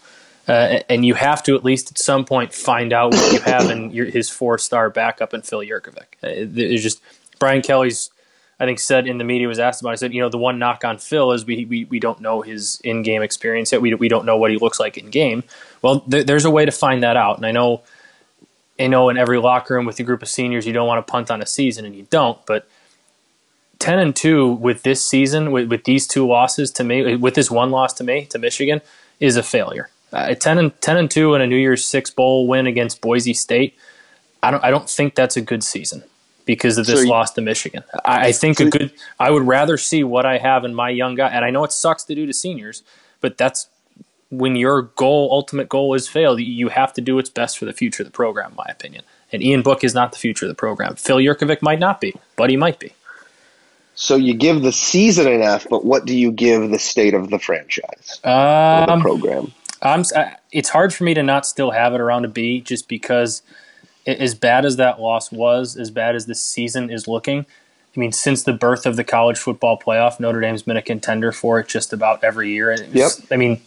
Uh, and you have to at least at some point find out what you have in your, his four-star backup and Phil Jurkovec. It's just Brian Kelly's. I think said in the media was asked about. it, said, you know, the one knock on Phil is we we, we don't know his in game experience yet. We we don't know what he looks like in game. Well, th- there's a way to find that out, and I know I know in every locker room with a group of seniors, you don't want to punt on a season, and you don't. But ten and two with this season, with, with these two losses to me, with this one loss to me to Michigan, is a failure. Uh, ten and ten and two in a New Year's Six bowl win against Boise State. I don't. I don't think that's a good season because of this So you- loss to Michigan. I, I think a good. I would rather see what I have in my young guy, and I know it sucks to do to seniors, but that's when your goal, ultimate goal, is failed, you have to do what's best for the future of the program, in my opinion. And Ian Book is not the future of the program. Phil Jurkovec might not be, but he might be. So you give the season an F, but what do you give the state of the franchise or the Um, program? I'm. I- It's hard for me to not still have it around a B, just because, a- as bad as that loss was, as bad as this season is looking. I mean, since the birth of the college football playoff, Notre Dame's been a contender for it just about every year. It was- I mean,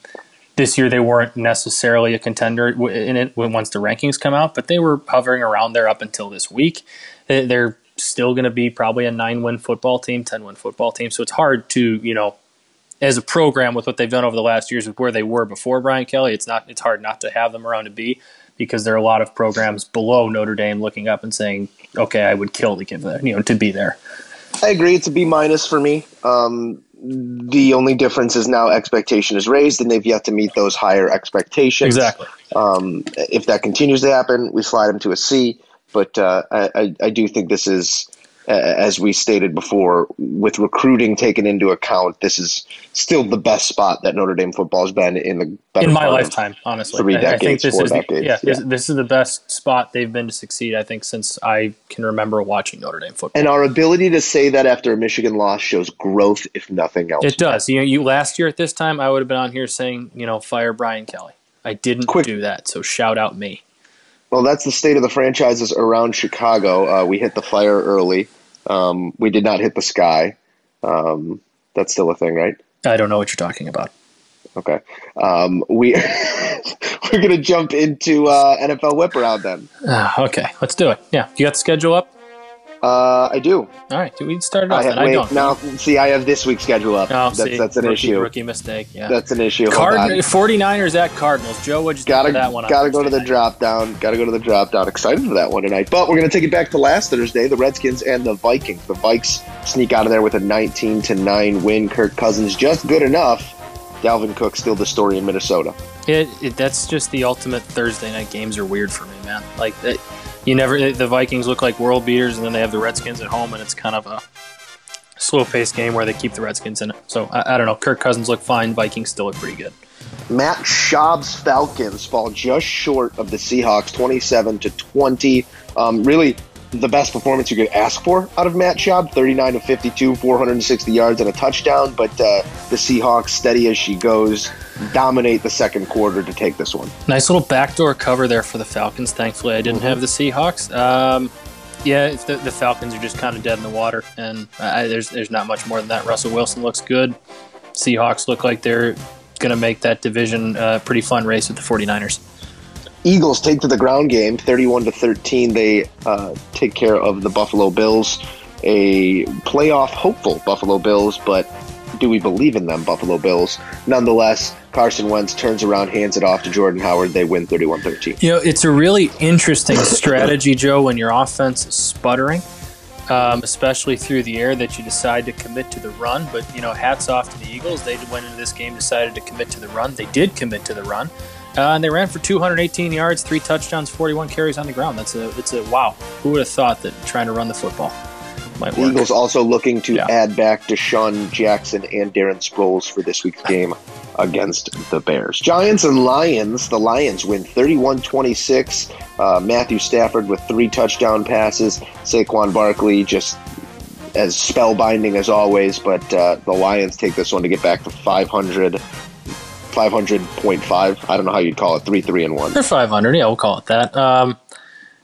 this year they weren't necessarily a contender in it once the rankings come out, but they were hovering around there up until this week. They- They're still going to be probably a nine-win football team, ten-win football team. So it's hard to you know as a program with what they've done over the last years with where they were before Brian Kelly, it's not it's hard not to have them around a B because there are a lot of programs below Notre Dame looking up and saying, "Okay, I would kill to give that you know to be there." I agree. It's a B minus for me. Um, the only difference is now expectation is raised, and they've yet to meet those higher expectations. Exactly. Um, if that continues to happen, we slide them to a C. But uh, I, I, do think this is, as we stated before, with recruiting taken into account, this is still the best spot that Notre Dame football has been in the better In my lifetime, honestly, three I- I, think decades, this four is the, decades, yeah, This, this is the best spot they've been to succeed. I think since I can remember watching Notre Dame football. And our ability to say that after a Michigan loss shows growth, if nothing else. It does. You know, you last year at this time, I would have been on here saying, you know, fire Brian Kelly. I didn't Quick- do that, so shout out me. Well, that's the state of the franchises around Chicago. Uh, we hit the fire early. Um, we did not hit the sky. Um, that's still a thing, right? I don't know what you're talking about. Okay. Um, we we're gonna jump into uh, NFL whip around then. Ah, okay, let's do it. Yeah, you got the schedule up. Uh, I do. All right, do we started off. I, then. I don't. now see, I have this week's schedule up. Oh, that's see, that's an rookie, issue. Rookie mistake. Yeah. That's an issue. Card- 49ers at Cardinals. Joe, what'd you Gotta of that one? gotta go to the night? drop down. Gotta go to the drop down. Excited for that one tonight. But we're gonna take it back to last Thursday. The Redskins and the Vikings. The Vikes sneak out of there with a 19 to nine win. Kirk Cousins just good enough. Dalvin Cook still the story in Minnesota. It, it, that's just the ultimate Thursday night games are weird for me, man. Like it, you never the Vikings look like world beaters, and then they have the Redskins at home, and it's kind of a slow paced game where they keep the Redskins in it. So I, I don't know. Kirk Cousins look fine. Vikings still look pretty good. Matt Schaub's Falcons fall just short of the Seahawks, 27 to 20. Um, really, the best performance you could ask for out of Matt Schaub, 39 to 52, 460 yards and a touchdown. But uh, the Seahawks, steady as she goes, dominate the second quarter to take this one. Nice little backdoor cover there for the Falcons. Thankfully, I didn't have the Seahawks. Um, Yeah, the, the Falcons are just kind of dead in the water, and I, there's there's not much more than that. Russell Wilson looks good. Seahawks look like they're going to make that division a pretty fun race with the 49ers. Eagles take to the ground game, 31 to 13. They uh, take care of the Buffalo Bills, a playoff hopeful Buffalo Bills, but do we believe in them, Buffalo Bills? Nonetheless, Carson Wentz turns around, hands it off to Jordan Howard. They win 31 13. You know, it's a really interesting strategy, Joe, when your offense is sputtering, um, especially through the air, that you decide to commit to the run. But, you know, hats off to the Eagles. They went into this game, decided to commit to the run. They did commit to the run. Uh, and they ran for 218 yards, three touchdowns, 41 carries on the ground. That's a, it's a wow. Who would have thought that trying to run the football might work? Eagles also looking to Yeah. add back DeSean Jackson and Darren Sproles for this week's game against the Bears. Giants and Lions. The Lions win 31 26. Uh, Matthew Stafford with three touchdown passes. Saquon Barkley just as spellbinding as always, but uh, the Lions take this one to get back to 500. 500.5. I don't know how you'd call it. 3 3 and 1. They're 500. Yeah, we'll call it that. Um,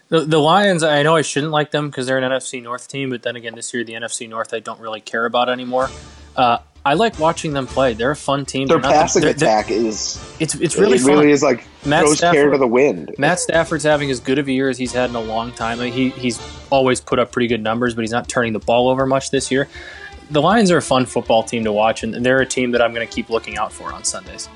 the, the Lions, I know I shouldn't like them because they're an NFC North team, but then again, this year the NFC North I don't really care about anymore. Uh, I like watching them play. They're a fun team. Their They're the- passing they're- they're- attack is. It's it's really it fun. really is like Matt throws care Stafford- to the wind. Matt Stafford's having as good of a year as he's had in a long time. He he's always put up pretty good numbers, but he's not turning the ball over much this year. The Lions are a fun football team to watch, and they're a team that I'm going to keep looking out for on Sundays.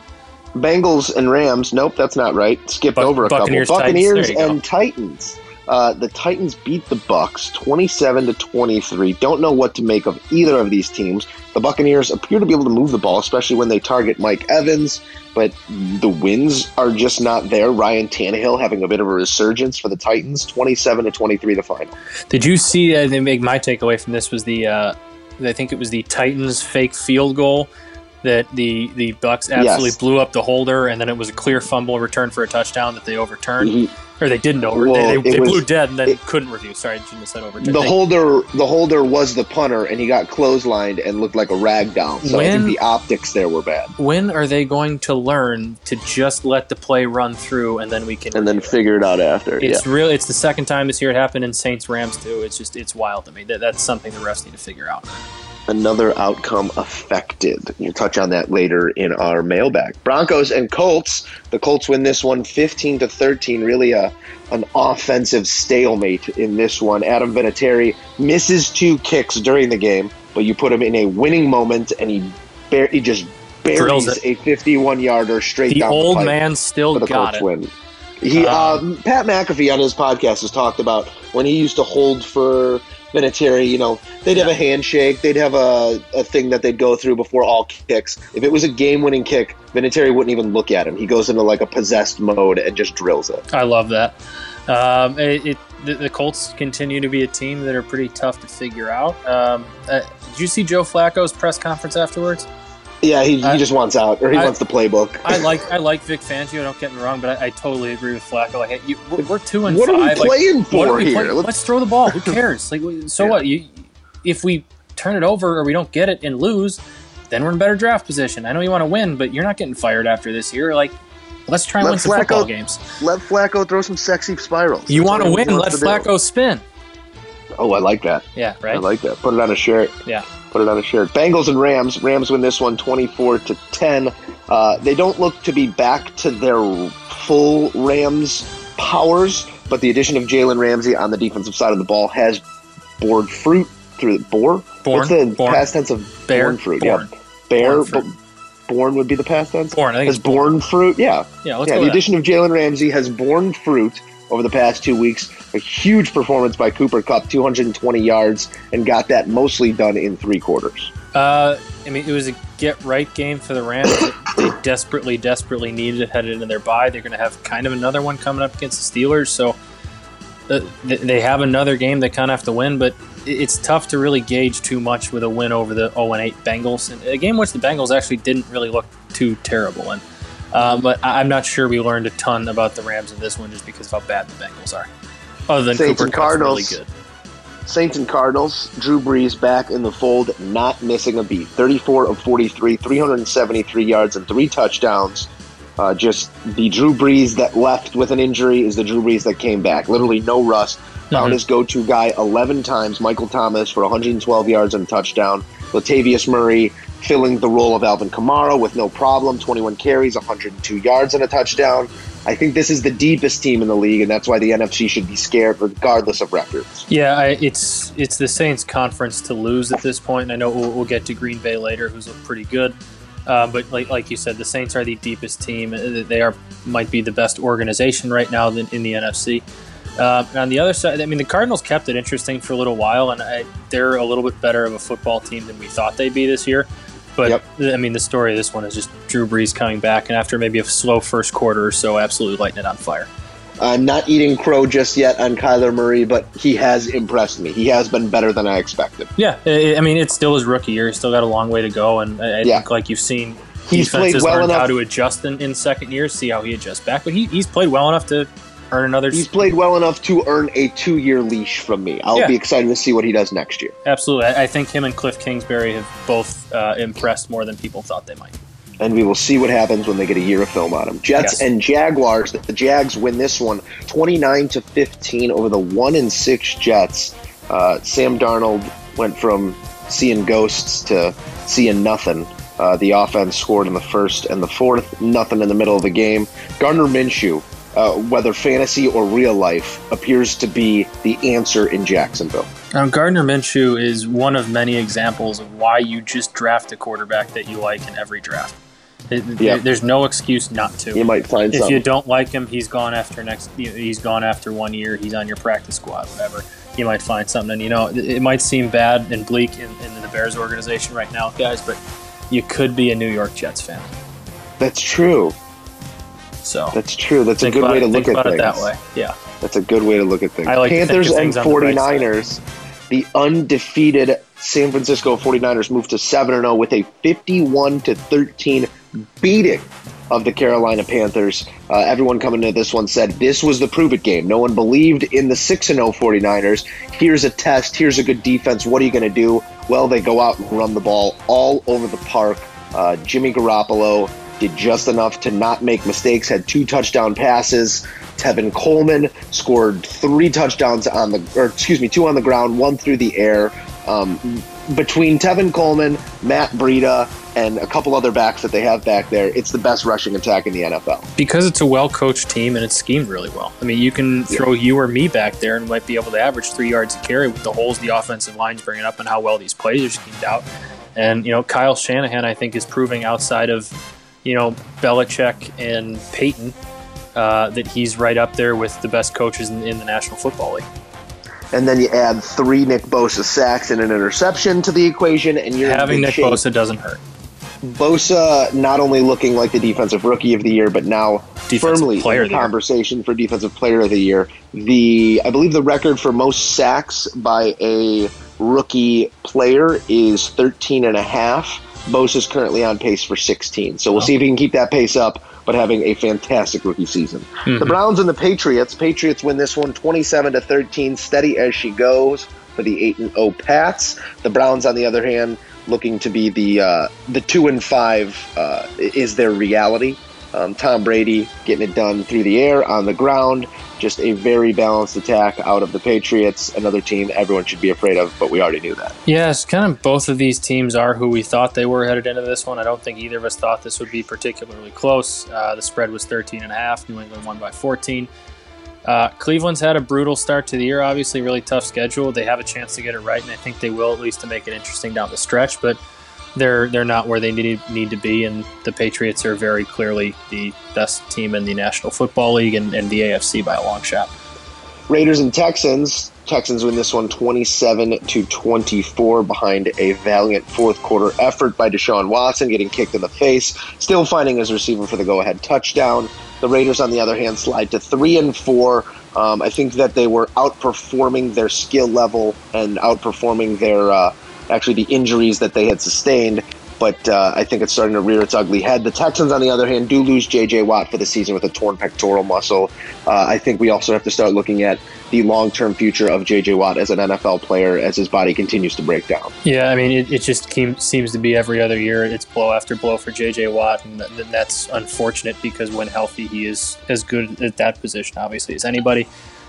Bengals and Rams. Nope, that's not right. Skipped Buc- over a Buccaneers, couple. Buccaneers go. and Titans. Uh, the Titans beat the Bucks 27 to 23. Don't know what to make of either of these teams. The Buccaneers appear to be able to move the ball, especially when they target Mike Evans, but the wins are just not there. Ryan Tannehill having a bit of a resurgence for the Titans, 27 to 23 the final. Did you see? Uh, they make my takeaway from this was the uh, I think it was the Titans fake field goal that the the Bucks absolutely Yes. blew up the holder, and then it was a clear fumble return for a touchdown that they overturned, He- or they didn't over. Well, they they, they was- blew dead and then it- couldn't review. Sorry, I shouldn't have said overturned. the holder, the holder was the punter, and he got clotheslined and looked like a rag doll. So I think the optics there were bad. when are they going to learn to just let the play run through and then we can And then figure it out after. It's yeah. real. It's the second time this year it happened in Saints Rams too. It's just it's wild to me. That, that's something the refs need to figure out. Another outcome affected. We'll touch on that later in our mailbag. Broncos and Colts. The Colts win this one 15 to 13. Really a an offensive stalemate in this one. Adam Vinatieri misses two kicks during the game, but you put him in a winning moment and he bar- he just buries a 51 yarder straight The down old the pipe man still the got Colts it. win. He Um, uh, Pat McAfee on his podcast has talked about when he used to hold for Vinatieri. You know, they'd have a handshake, they'd have a, a thing that they'd go through before all kicks. If it was a game-winning kick, Vinatieri wouldn't even look at him. He goes into like a possessed mode and just drills it. I love that. Um, it, it the, the Colts continue to be a team that are pretty tough to figure out. Um, uh, did you see Joe Flacco's press conference afterwards? Yeah, he, I- he just wants out, or he I- wants the playbook. I like I like Vic Fangio. Don't get me wrong, but I, I totally agree with Flacco. Like, you, we're, we're two and what are we like, playing what for we here? playing? Let's- Let's throw the ball. Who cares? Like, so Yeah. what? You, if we turn it over or we don't get it and lose, then we're in better draft position. I know you want to win, but you're not getting fired after this year. Like, let's try and Let win some Flacco- football games. Let Flacco throw some sexy spirals. You want to win? Let wants do. Flacco spin. Oh, I like that. Yeah, right. I like that. Put it on a shirt. Yeah. Put it on a shirt. Bengals and Rams. Rams win this one 24 to 10. Uh, they don't look to be back to their full Rams powers, but the addition of Jalen Ramsey on the defensive side of the ball has bored fruit through the bore. Born, What's the born. past tense of Bear, born fruit? born. Yeah. Bear. Born fruit. Born, born would be the past tense. Born. I think Has it's born fruit? Yeah. Yeah, yeah. The with that. addition of Jalen Ramsey has borne fruit over the past two weeks. A huge performance by Cooper Kupp, 220 yards, and got that mostly done in three quarters. Uh, I mean, it was a get right game for the Rams. they desperately, desperately needed it headed into their bye. They're going to have kind of another one coming up against the Steelers, so uh, th- they have another game they kind of have to win. But it's tough to really gauge too much with a win over the 0 8 Bengals, and a game which the Bengals actually didn't really look too terrible in. Um, but I- I'm not sure we learned a ton about the Rams in this one just because of how bad the Bengals are. Other than Saints Cooper and really Cardinals. good. Saints and Cardinals, Drew Brees back in the fold, not missing a beat. 34 of 43, 373 yards, and three touchdowns. Uh, just the Drew Brees that left with an injury is the Drew Brees that came back. Literally no rust. found his go-to guy 11 times, Michael Thomas for 112 yards and a touchdown. Latavius Murray filling the role of Alvin Kamara with no problem, 21 carries, 102 yards and a touchdown. I think this is the deepest team in the league, and that's why the NFC should be scared regardless of records. Yeah, I, it's it's the Saints' conference to lose at this point. And I know we'll, we'll get to Green Bay later, who's looked pretty good. Uh, but like, like you said, the Saints are the deepest team. Uh, They are might be the best organization right now in, in the NFC. Uh, and on the other side, I mean, the Cardinals kept it interesting for a little while, and I, they're a little bit better of a football team than we thought they'd be this year. But I mean, the story of this one is just Drew Brees coming back, and after maybe a slow first quarter or so, absolutely lighting it on fire. I'm not eating crow just yet on Kyler Murray, but he has impressed me. He has been better than I expected. Yeah, I mean, it's still his rookie year. He's still got a long way to go, and I, Yeah. think, like you've seen, He's played defenses well learned how to adjust in, in second year, see how he adjusts back. But he, he's played well enough to earn another. He's played well enough to earn a two-year leash from me. I'll Yeah. be excited to see what he does next year. Absolutely, I, I think him and Cliff Kingsbury have both uh, impressed more than people thought they might. and we will see what happens when they get a year of film on him. Jets Yes. and Jaguars. The Jags win this one, twenty-nine to fifteen over the one and six Jets. Uh, Sam Darnold went from seeing ghosts to seeing nothing. Uh, the offense scored in the first and the fourth, nothing in the middle of the game. Gardner Minshew, uh, whether fantasy or real life, appears to be the answer in Jacksonville. Now, Gardner Minshew is one of many examples of why you just draft a quarterback that you like in every draft. It- Yeah. There's no excuse not to. You might find if something. you don't like him, he's gone after next. He's gone after one year. He's on your practice squad, whatever. You might find something, and you know it- it might seem bad and bleak in, in the Bears organization right now, guys, but you could be a New York Jets fan. That's true. So That's true. That's a good way to look at things. that way. Yeah. That's a good way to look at things. I like Panthers and things on the right 49ers. the undefeated San Francisco 49ers moved to 7 0 with a 51 to 13 beating of the Carolina Panthers. Uh, everyone coming into this one said this was the prove it game. No one believed in the 6 0 49ers. Here's a test. Here's a good defense. What are you going to do? Well, they go out and run the ball all over the park. Uh, Jimmy Garoppolo did just enough to not make mistakes, had two touchdown passes. Tevin Coleman scored three touchdowns on the, or excuse me, two on the ground, one through the air. Um, between Tevin Coleman, Matt Breida, and a couple other backs that they have back there, it's the best rushing attack in the NFL. because it's a well coached team and it's schemed really well. I mean, you can throw you or me back there and might be able to average three yards a carry with the holes the offensive line's bringing up and how well these plays are schemed out. And you know, Kyle Shanahan, I think, is proving outside of you know Belichick and Peyton uh, that he's right up there with the best coaches in, in the National Football League. And then you add three Nick Bosa sacks and an interception to the equation, and you're Having Nick shape. Bosa doesn't hurt. Bosa not only looking like the defensive rookie of the year, but now Defensive firmly player in of the the year. conversation for defensive player of the year. The I believe the record for most sacks by a rookie player is 13 and a half. Bosa's currently on pace for 16. So we'll see if he can keep that pace up, but having a fantastic rookie season. The Browns and the Patriots. Patriots win this one 27 to 13, steady as she goes for the 8 and 0 Pats. The Browns on the other hand looking to be the uh, the 2 and 5 uh, is their reality. Um, Tom Brady getting it done through the air, on the ground. Just a very balanced attack out of the Patriots. Another team everyone should be afraid of, but we already knew that. Yes, kind of both of these teams are who we thought they were headed into this one. I don't think either of us thought this would be particularly close. Uh, the spread was 13 and a half. New England won by 14. Uh, Cleveland's had a brutal start to the year, obviously, really tough schedule. They have a chance to get it right, and I think they will at least to make it interesting down the stretch, but they're they're not where they need, need to be, and the Patriots are very clearly the best team in the National Football League and, and the AFC by a long shot. Raiders and Texans. Texans win this one 27 to 24 behind a valiant fourth quarter effort by Deshaun Watson getting kicked in the face, still finding his receiver for the go ahead touchdown. The Raiders, on the other hand, slide to 3 and 4. Um, I think that they were outperforming their skill level and outperforming their uh, actually the injuries that they had sustained. But uh, I think it's starting to rear its ugly head. The Texans, on the other hand, do lose J.J. Watt for the season with a torn pectoral muscle. Uh, I think we also have to start looking at the long-term future of J.J. Watt as an NFL player as his body continues to break down. Yeah, I mean, it, it just seems to be every other year. It's blow after blow for J.J. Watt, and th- that's unfortunate because when healthy, he is as good at that position, obviously, as anybody.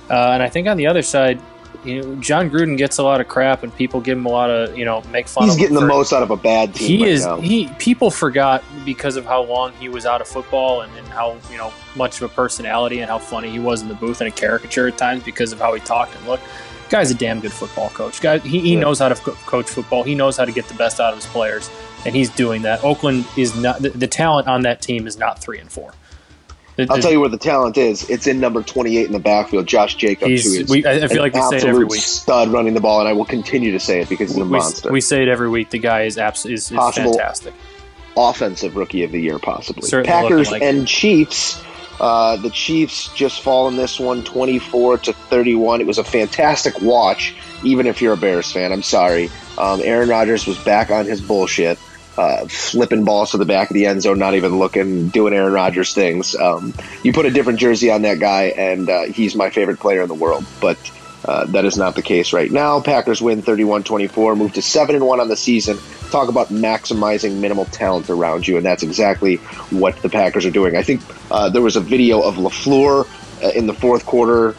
Uh, and I think on the other side, you know, Jon Gruden gets a lot of crap, and people give him a lot of you know make fun. Of him. He's getting the most out of a bad team. He right is now. he. People forgot because of how long he was out of football and, and how you know much of a personality and how funny he was in the booth and a caricature at times because of how he talked and looked. Guy's a damn good football coach. Guy, he, he Yeah. knows how to co- coach football. He knows how to get the best out of his players, and he's doing that. Oakland is not the, the talent on that team is not three and four. I'll tell you where the talent is. It's in number 28 in the backfield, Josh Jacobs, He's- who is we- I- I feel like we say it every week. stud running the ball, and I will continue to say it because he's a we, monster. we say it every week. The guy is absolutely is, is Possible fantastic. Offensive rookie of the year, possibly. Certainly Packers like and Chiefs. Uh, the Chiefs just fall in this one, 24 to 31. It was a fantastic watch, even if you're a Bears fan. I'm sorry. Um, Aaron Rodgers was back on his bullshit, uh, flipping balls to the back of the end zone, not even looking, doing Aaron Rodgers things. Um, you put a different jersey on that guy, and uh, he's my favorite player in the world. But uh, that is not the case right now. Packers win 31 24, move to 7 and 1 on the season. Talk about maximizing minimal talent around you, and that's exactly what the Packers are doing. I think uh, there was a video of LaFleur uh, in the fourth quarter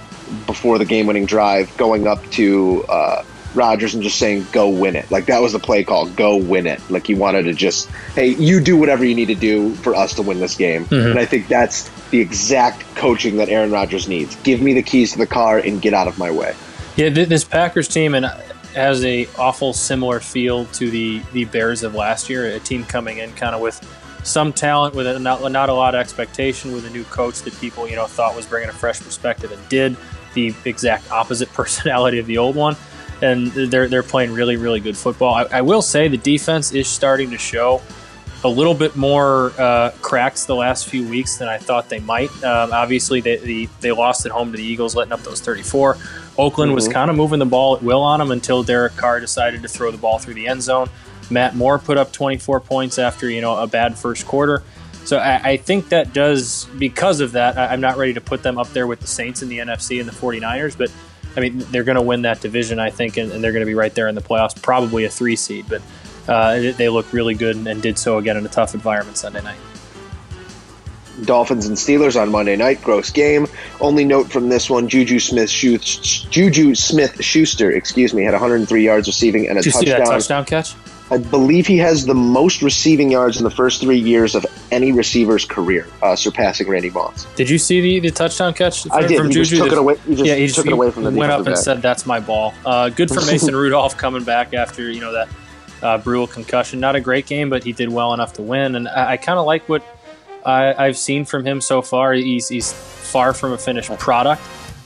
before the game winning drive going up to uh, Rodgers and just saying, go win it. Like that was the play call, go win it. Like he wanted to just, hey, you do whatever you need to do for us to win this game. Mm-hmm. And I think that's the exact coaching that Aaron Rodgers needs. Give me the keys to the car and get out of my way. Yeah, this Packers team and has a awful similar feel to the the Bears of last year. A team coming in kind of with some talent, with a, not, not a lot of expectation, with a new coach that people you know thought was bringing a fresh perspective and did the exact opposite personality of the old one. And they're they're playing really really good football. I, I will say the defense is starting to show a little bit more uh, cracks the last few weeks than I thought they might. Um, obviously, they, they they lost at home to the Eagles, letting up those 34. Oakland was kind of moving the ball at will on them until Derek Carr decided to throw the ball through the end zone. Matt Moore put up 24 points after you know a bad first quarter. So I, I think that does because of that. I, I'm not ready to put them up there with the Saints in the NFC and the 49ers, but I mean they're going to win that division, I think, and, and they're going to be right there in the playoffs, probably a three seed. But uh, they- they look really good and, and did so again in a tough environment Sunday night. Dolphins and Steelers on Monday night. Gross game. Only note from this one: Juju Smith Juju Smith Schuster, excuse me, had 103 yards receiving and a Did you see touchdown. that touchdown catch? I believe he has the most receiving yards in the first three years of any receiver's career, uh, surpassing Randy Moss. Did you see the, the touchdown catch I did. from He just Juju? took that- it away. He just yeah, he just took it away from the went up and back. said, "That's my ball." Uh, good for Mason Rudolph coming back after you know that uh, brutal concussion. Not a great game, but he did well enough to win. And I, I kind of like what I, I've seen from him so far. He's he's far from a finished product,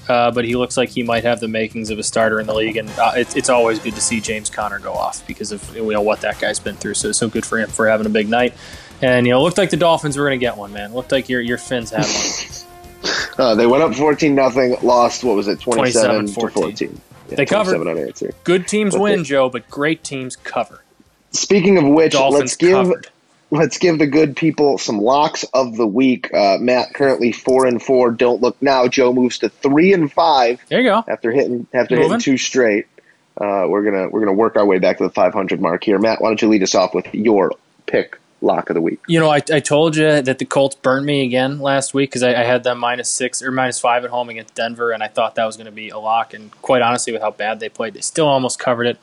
uh, but he looks like he might have the makings of a starter in the league. And uh, it's it's always good to see James Conner go off because of you know what that guy's been through. So so good for him for having a big night. And you know, it looked like the Dolphins were going to get one, man. It looked like your your Finns had one. Uh, they went up 14 nothing, lost, what was it, 27 to 27-14. 14. Yeah, They covered. 27 unanswered. Good teams win, Joe, but great teams cover. Speaking of which, Dolphins let's give covered. Let's give the good people some locks of the week. Uh, Matt currently four and four. Don't look now. Joe moves to three and five There you go. after hitting after Moving. hitting two straight. Uh, we're gonna we're gonna work our way back to the 500 mark here. Matt, why don't you lead us off with your pick lock of the week? You know, I, I told you that the Colts burned me again last week because I, I had them minus six or minus five at home against Denver, and I thought that was going to be a lock. And quite honestly, with how bad they played, they still almost covered it.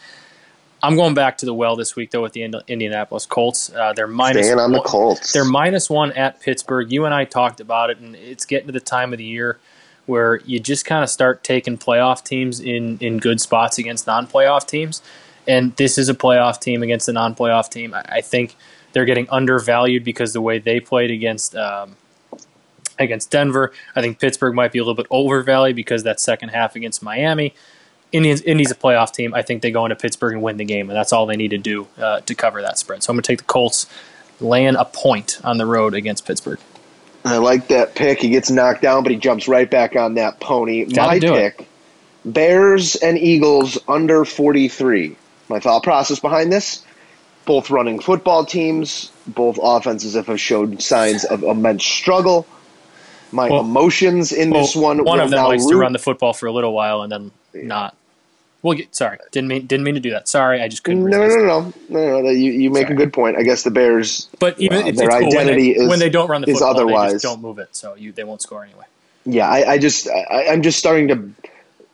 I'm going back to the well this week though with the Ind- Indianapolis Colts. Uh, they're minus Staying on the one- Colts. They're minus one at Pittsburgh. You and I talked about it, and it's getting to the time of the year where you just kind of start taking playoff teams in, in good spots against non playoff teams. And this is a playoff team against a non playoff team. I, I think they're getting undervalued because the way they played against um, against Denver. I think Pittsburgh might be a little bit overvalued because that second half against Miami. Indians, Indy's a playoff team. I think they go into Pittsburgh and win the game, and that's all they need to do uh, to cover that spread. So I'm going to take the Colts, laying a point on the road against Pittsburgh. I like that pick. He gets knocked down, but he jumps right back on that pony. Gotta My do it. pick: Bears and Eagles under 43. My thought process behind this: both running football teams, both offenses have showed signs of immense struggle. My Well- emotions in this one. one of them likes to run the football for a little while and then not. We'll get sorry. Didn't mean didn't mean to do that. Sorry, I just couldn't. No, no, no, no, no, no. You, you make Sorry. a good point. I guess the Bears. But even Uh, it's, their it's cool. when, identity they, is- when they don't run the football, they otherwise. just don't move it, so you they won't score anyway. Yeah, I, I just, I, I'm just starting to.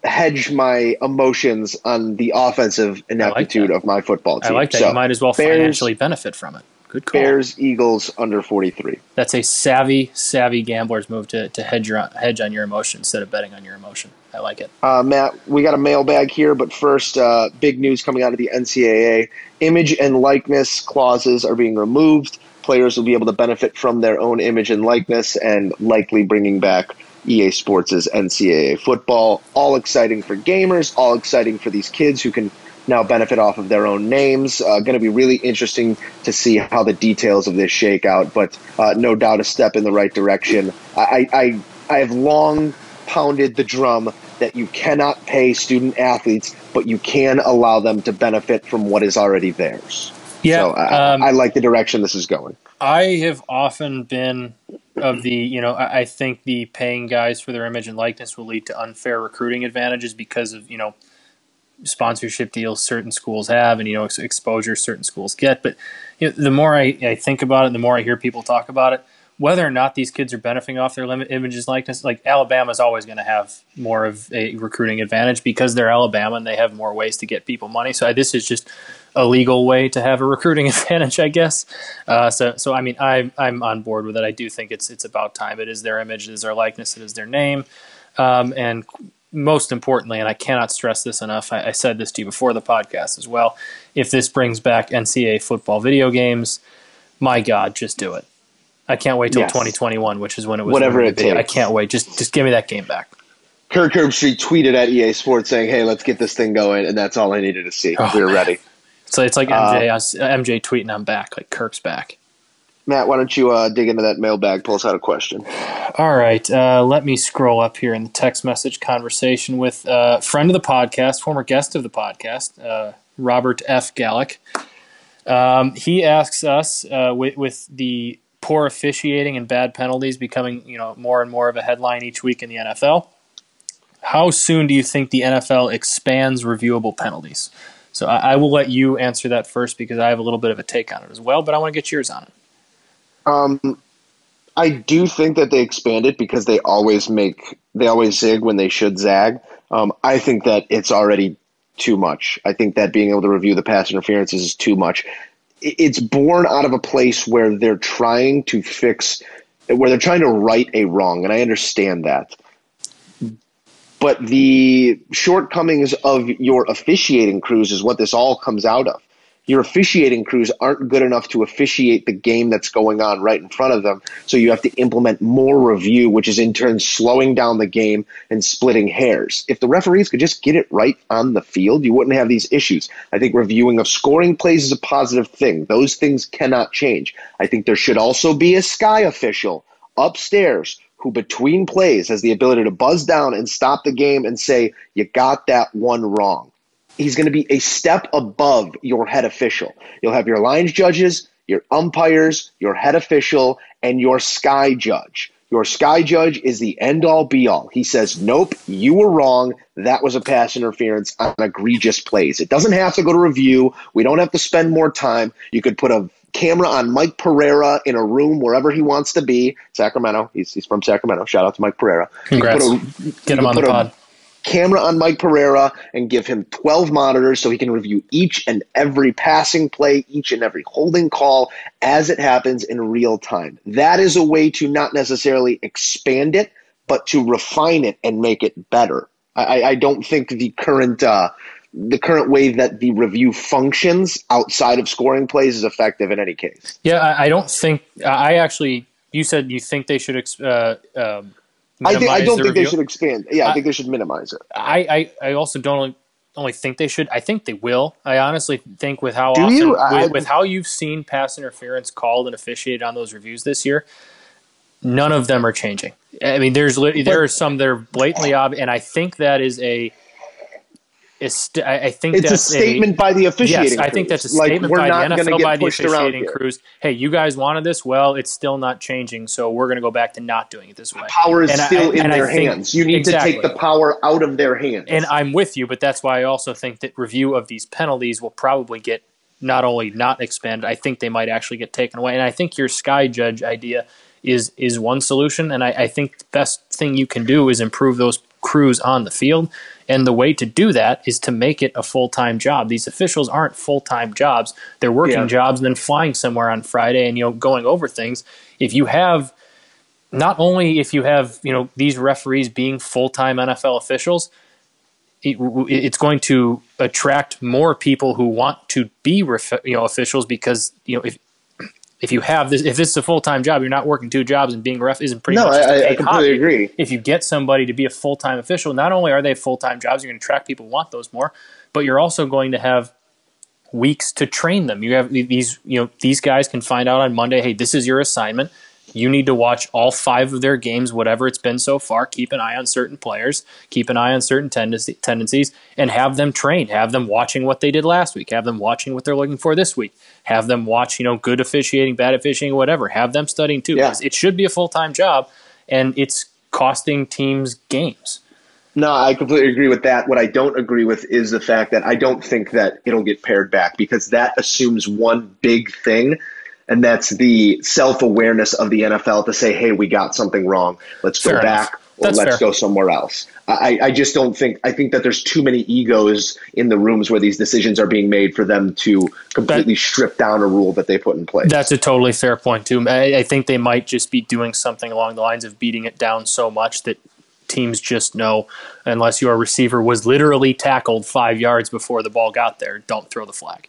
hedge my emotions on the offensive ineptitude that. of my football team. I like that. So, you might as well Bears- financially benefit from it. Good call. Bears, Eagles under 43. That's a savvy, savvy gambler's move to, to hedge your hedge on your emotion instead of betting on your emotion. I like it. Uh, Matt, we got a mailbag here, but first, uh, big news coming out of the NCAA. Image and likeness clauses are being removed. Players will be able to benefit from their own image and likeness and likely bringing back EA Sports' NCAA football. All exciting for gamers, all exciting for these kids who can now benefit off of their own names. Uh, going to be really interesting to see how the details of this shake out, but uh, no doubt a step in the right direction. I, I, I have long pounded the drum that you cannot pay student athletes, but you can allow them to benefit from what is already theirs. Yeah, so I, um, I like the direction this is going. I have often been of the, you know, I, I think the paying guys for their image and likeness will lead to unfair recruiting advantages because of, you know, sponsorship deals certain schools have and, you know, ex- exposure certain schools get. But you know, the more I, I think about it, the more I hear people talk about it, whether or not these kids are benefiting off their limit images likeness, like Alabama's always going to have more of a recruiting advantage because they're Alabama and they have more ways to get people money. So this is just a legal way to have a recruiting advantage, I guess. Uh, so, so I mean, I'm I'm on board with it. I do think it's it's about time. It is their image, it is their likeness, it is their name, um, and most importantly, and I cannot stress this enough. I, I said this to you before the podcast as well. If this brings back NCAA football video games, my God, just do it. I can't wait till Yes. 2021, which is when it was. Whatever it be. I can't wait. Just just give me that game back. Kirk Herbstreit tweeted at EA Sports saying, "Hey, let's get this thing going," and that's all I needed to see. Oh, we were ready. So it's like MJ, us- uh, MJ tweeting, "I'm back," like Kirk's back. Matt, why don't you uh, dig into that mailbag? Pull us out a question. All right, uh, let me scroll up here in the text message conversation with uh, friend of the podcast, former guest of the podcast, uh, Robert F. Gallick. Um, he asks us uh, with, with the poor officiating and bad penalties becoming, you know, more and more of a headline each week in the NFL. How soon do you think the NFL expands reviewable penalties? So I, I will let you answer that first because I have a little bit of a take on it as well, but I want to get yours on it. Um, I do think that they expand it because they always make they always zig when they should zag. Um, I think that it's already too much. I think that being able to review the pass interferences is too much. It's born out of a place where they're trying to fix, where they're trying to right a wrong, and I understand that. But the shortcomings of your officiating crews is what this all comes out of. Your officiating crews aren't good enough to officiate the game that's going on right in front of them, so you have to implement more review, which is in turn slowing down the game and splitting hairs. If the referees could just get it right on the field, you wouldn't have these issues. I think reviewing of scoring plays is a positive thing. Those things cannot change. I think there should also be a sky official upstairs who between plays has the ability to buzz down and stop the game and say, you got that one wrong. He's going to be a step above your head official. You'll have your lines judges, your umpires, your head official, and your sky judge. Your sky judge is the end all be all. He says, nope, you were wrong. That was a pass interference on egregious plays. It doesn't have to go to review. We don't have to spend more time. You could put a camera on Mike Pereira in a room wherever he wants to be. Sacramento. He's, he's from Sacramento. Shout out to Mike Pereira. Congrats. a- Get him on the a pod. Camera on Mike Pereira and give him 12 monitors so he can review each and every passing play, each and every holding call as it happens in real time. That is a way to not necessarily expand it, but to refine it and make it better. I, I don't think the current uh, the current way that the review functions outside of scoring plays is effective in any case. Yeah, I, I don't think. I actually. You said you think they should. Uh, um, I, think, I don't think they should expand. Yeah, I, I- think they should minimize it. I, I, I also don't only, think they should. I think they will. I honestly think with how Do often, you? I- with, with how you've seen pass interference called and officiated on those reviews this year, none of them are changing. I mean, there's there are some that are blatantly obvious, and I think that is a. Is I I think It's a statement by the officiating. Yes, I think that's a Like, statement we're by not the NFL, by the officiating crews. Hey, you guys wanted this. Well, it's still not changing, so we're going to go back to not doing it this way. power is And I- still in and their think- hands. You need to take the power out of their hands. And I'm with you, but that's why I also think that review of these penalties will probably get not only not expanded, I think they might actually get taken away. And I think your sky judge idea is is one solution. And I, I think the best thing you can do is improve those crews on the field. And the way to do that is to make it a full time job. These officials aren't full time jobs; they're working Yeah. jobs and then flying somewhere on Friday and you know going over things. If you have not only if you have you know these referees being full time NFL officials, it, it's going to attract more people who want to be ref, you know officials because you know if if you have this if this is a full time job, you're not working two jobs and being ref isn't pretty No, much a I, I completely hobby. agree. If you get somebody to be a full time official, not only are they full time jobs, you're going to attract people who want those more, but you're also going to have weeks to train them. You have these, you know, these guys can find out on Monday, hey, this is your assignment. You need to watch all five of their games, whatever it's been so far. Keep an eye on certain players, keep an eye on certain tendency, tendencies, and have them trained. Have them watching what they did last week. Have them watching what they're looking for this week. Have them watch, you know, good officiating, bad officiating, whatever. Have them studying too. Yeah. It should be a full time job, and it's costing teams games. No, I completely agree with that. What I don't agree with is the fact that I don't think that it'll get pared back because that assumes one big thing, and that's the self awareness of the NFL to say, hey, we got something wrong. Let's go Fair enough. back or That's let's fair. go somewhere else. I, I just don't think, I think that there's too many egos in the rooms where these decisions are being made for them to completely strip down a rule that they put in place. That's a totally fair point too. I, I think they might just be doing something along the lines of beating it down so much that teams just know, unless your receiver was literally tackled five yards before the ball got there, don't throw the flag.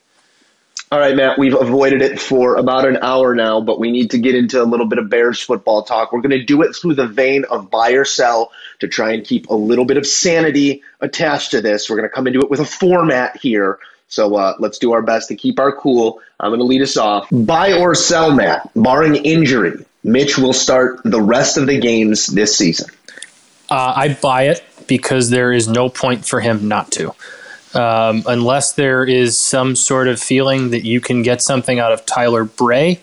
All right, Matt, we've avoided it for about an hour now, but we need to get into a little bit of Bears football talk. We're going to do it through the vein of buy or sell to try and keep a little bit of sanity attached to this. We're going to come into it with a format here. So uh, let's do our best to keep our cool. I'm going to lead us off. Buy or sell, Matt, barring injury. Mitch will start the rest of the games this season. Uh, I buy it because there is no point for him not to. Um, unless there is some sort of feeling that you can get something out of Tyler Bray,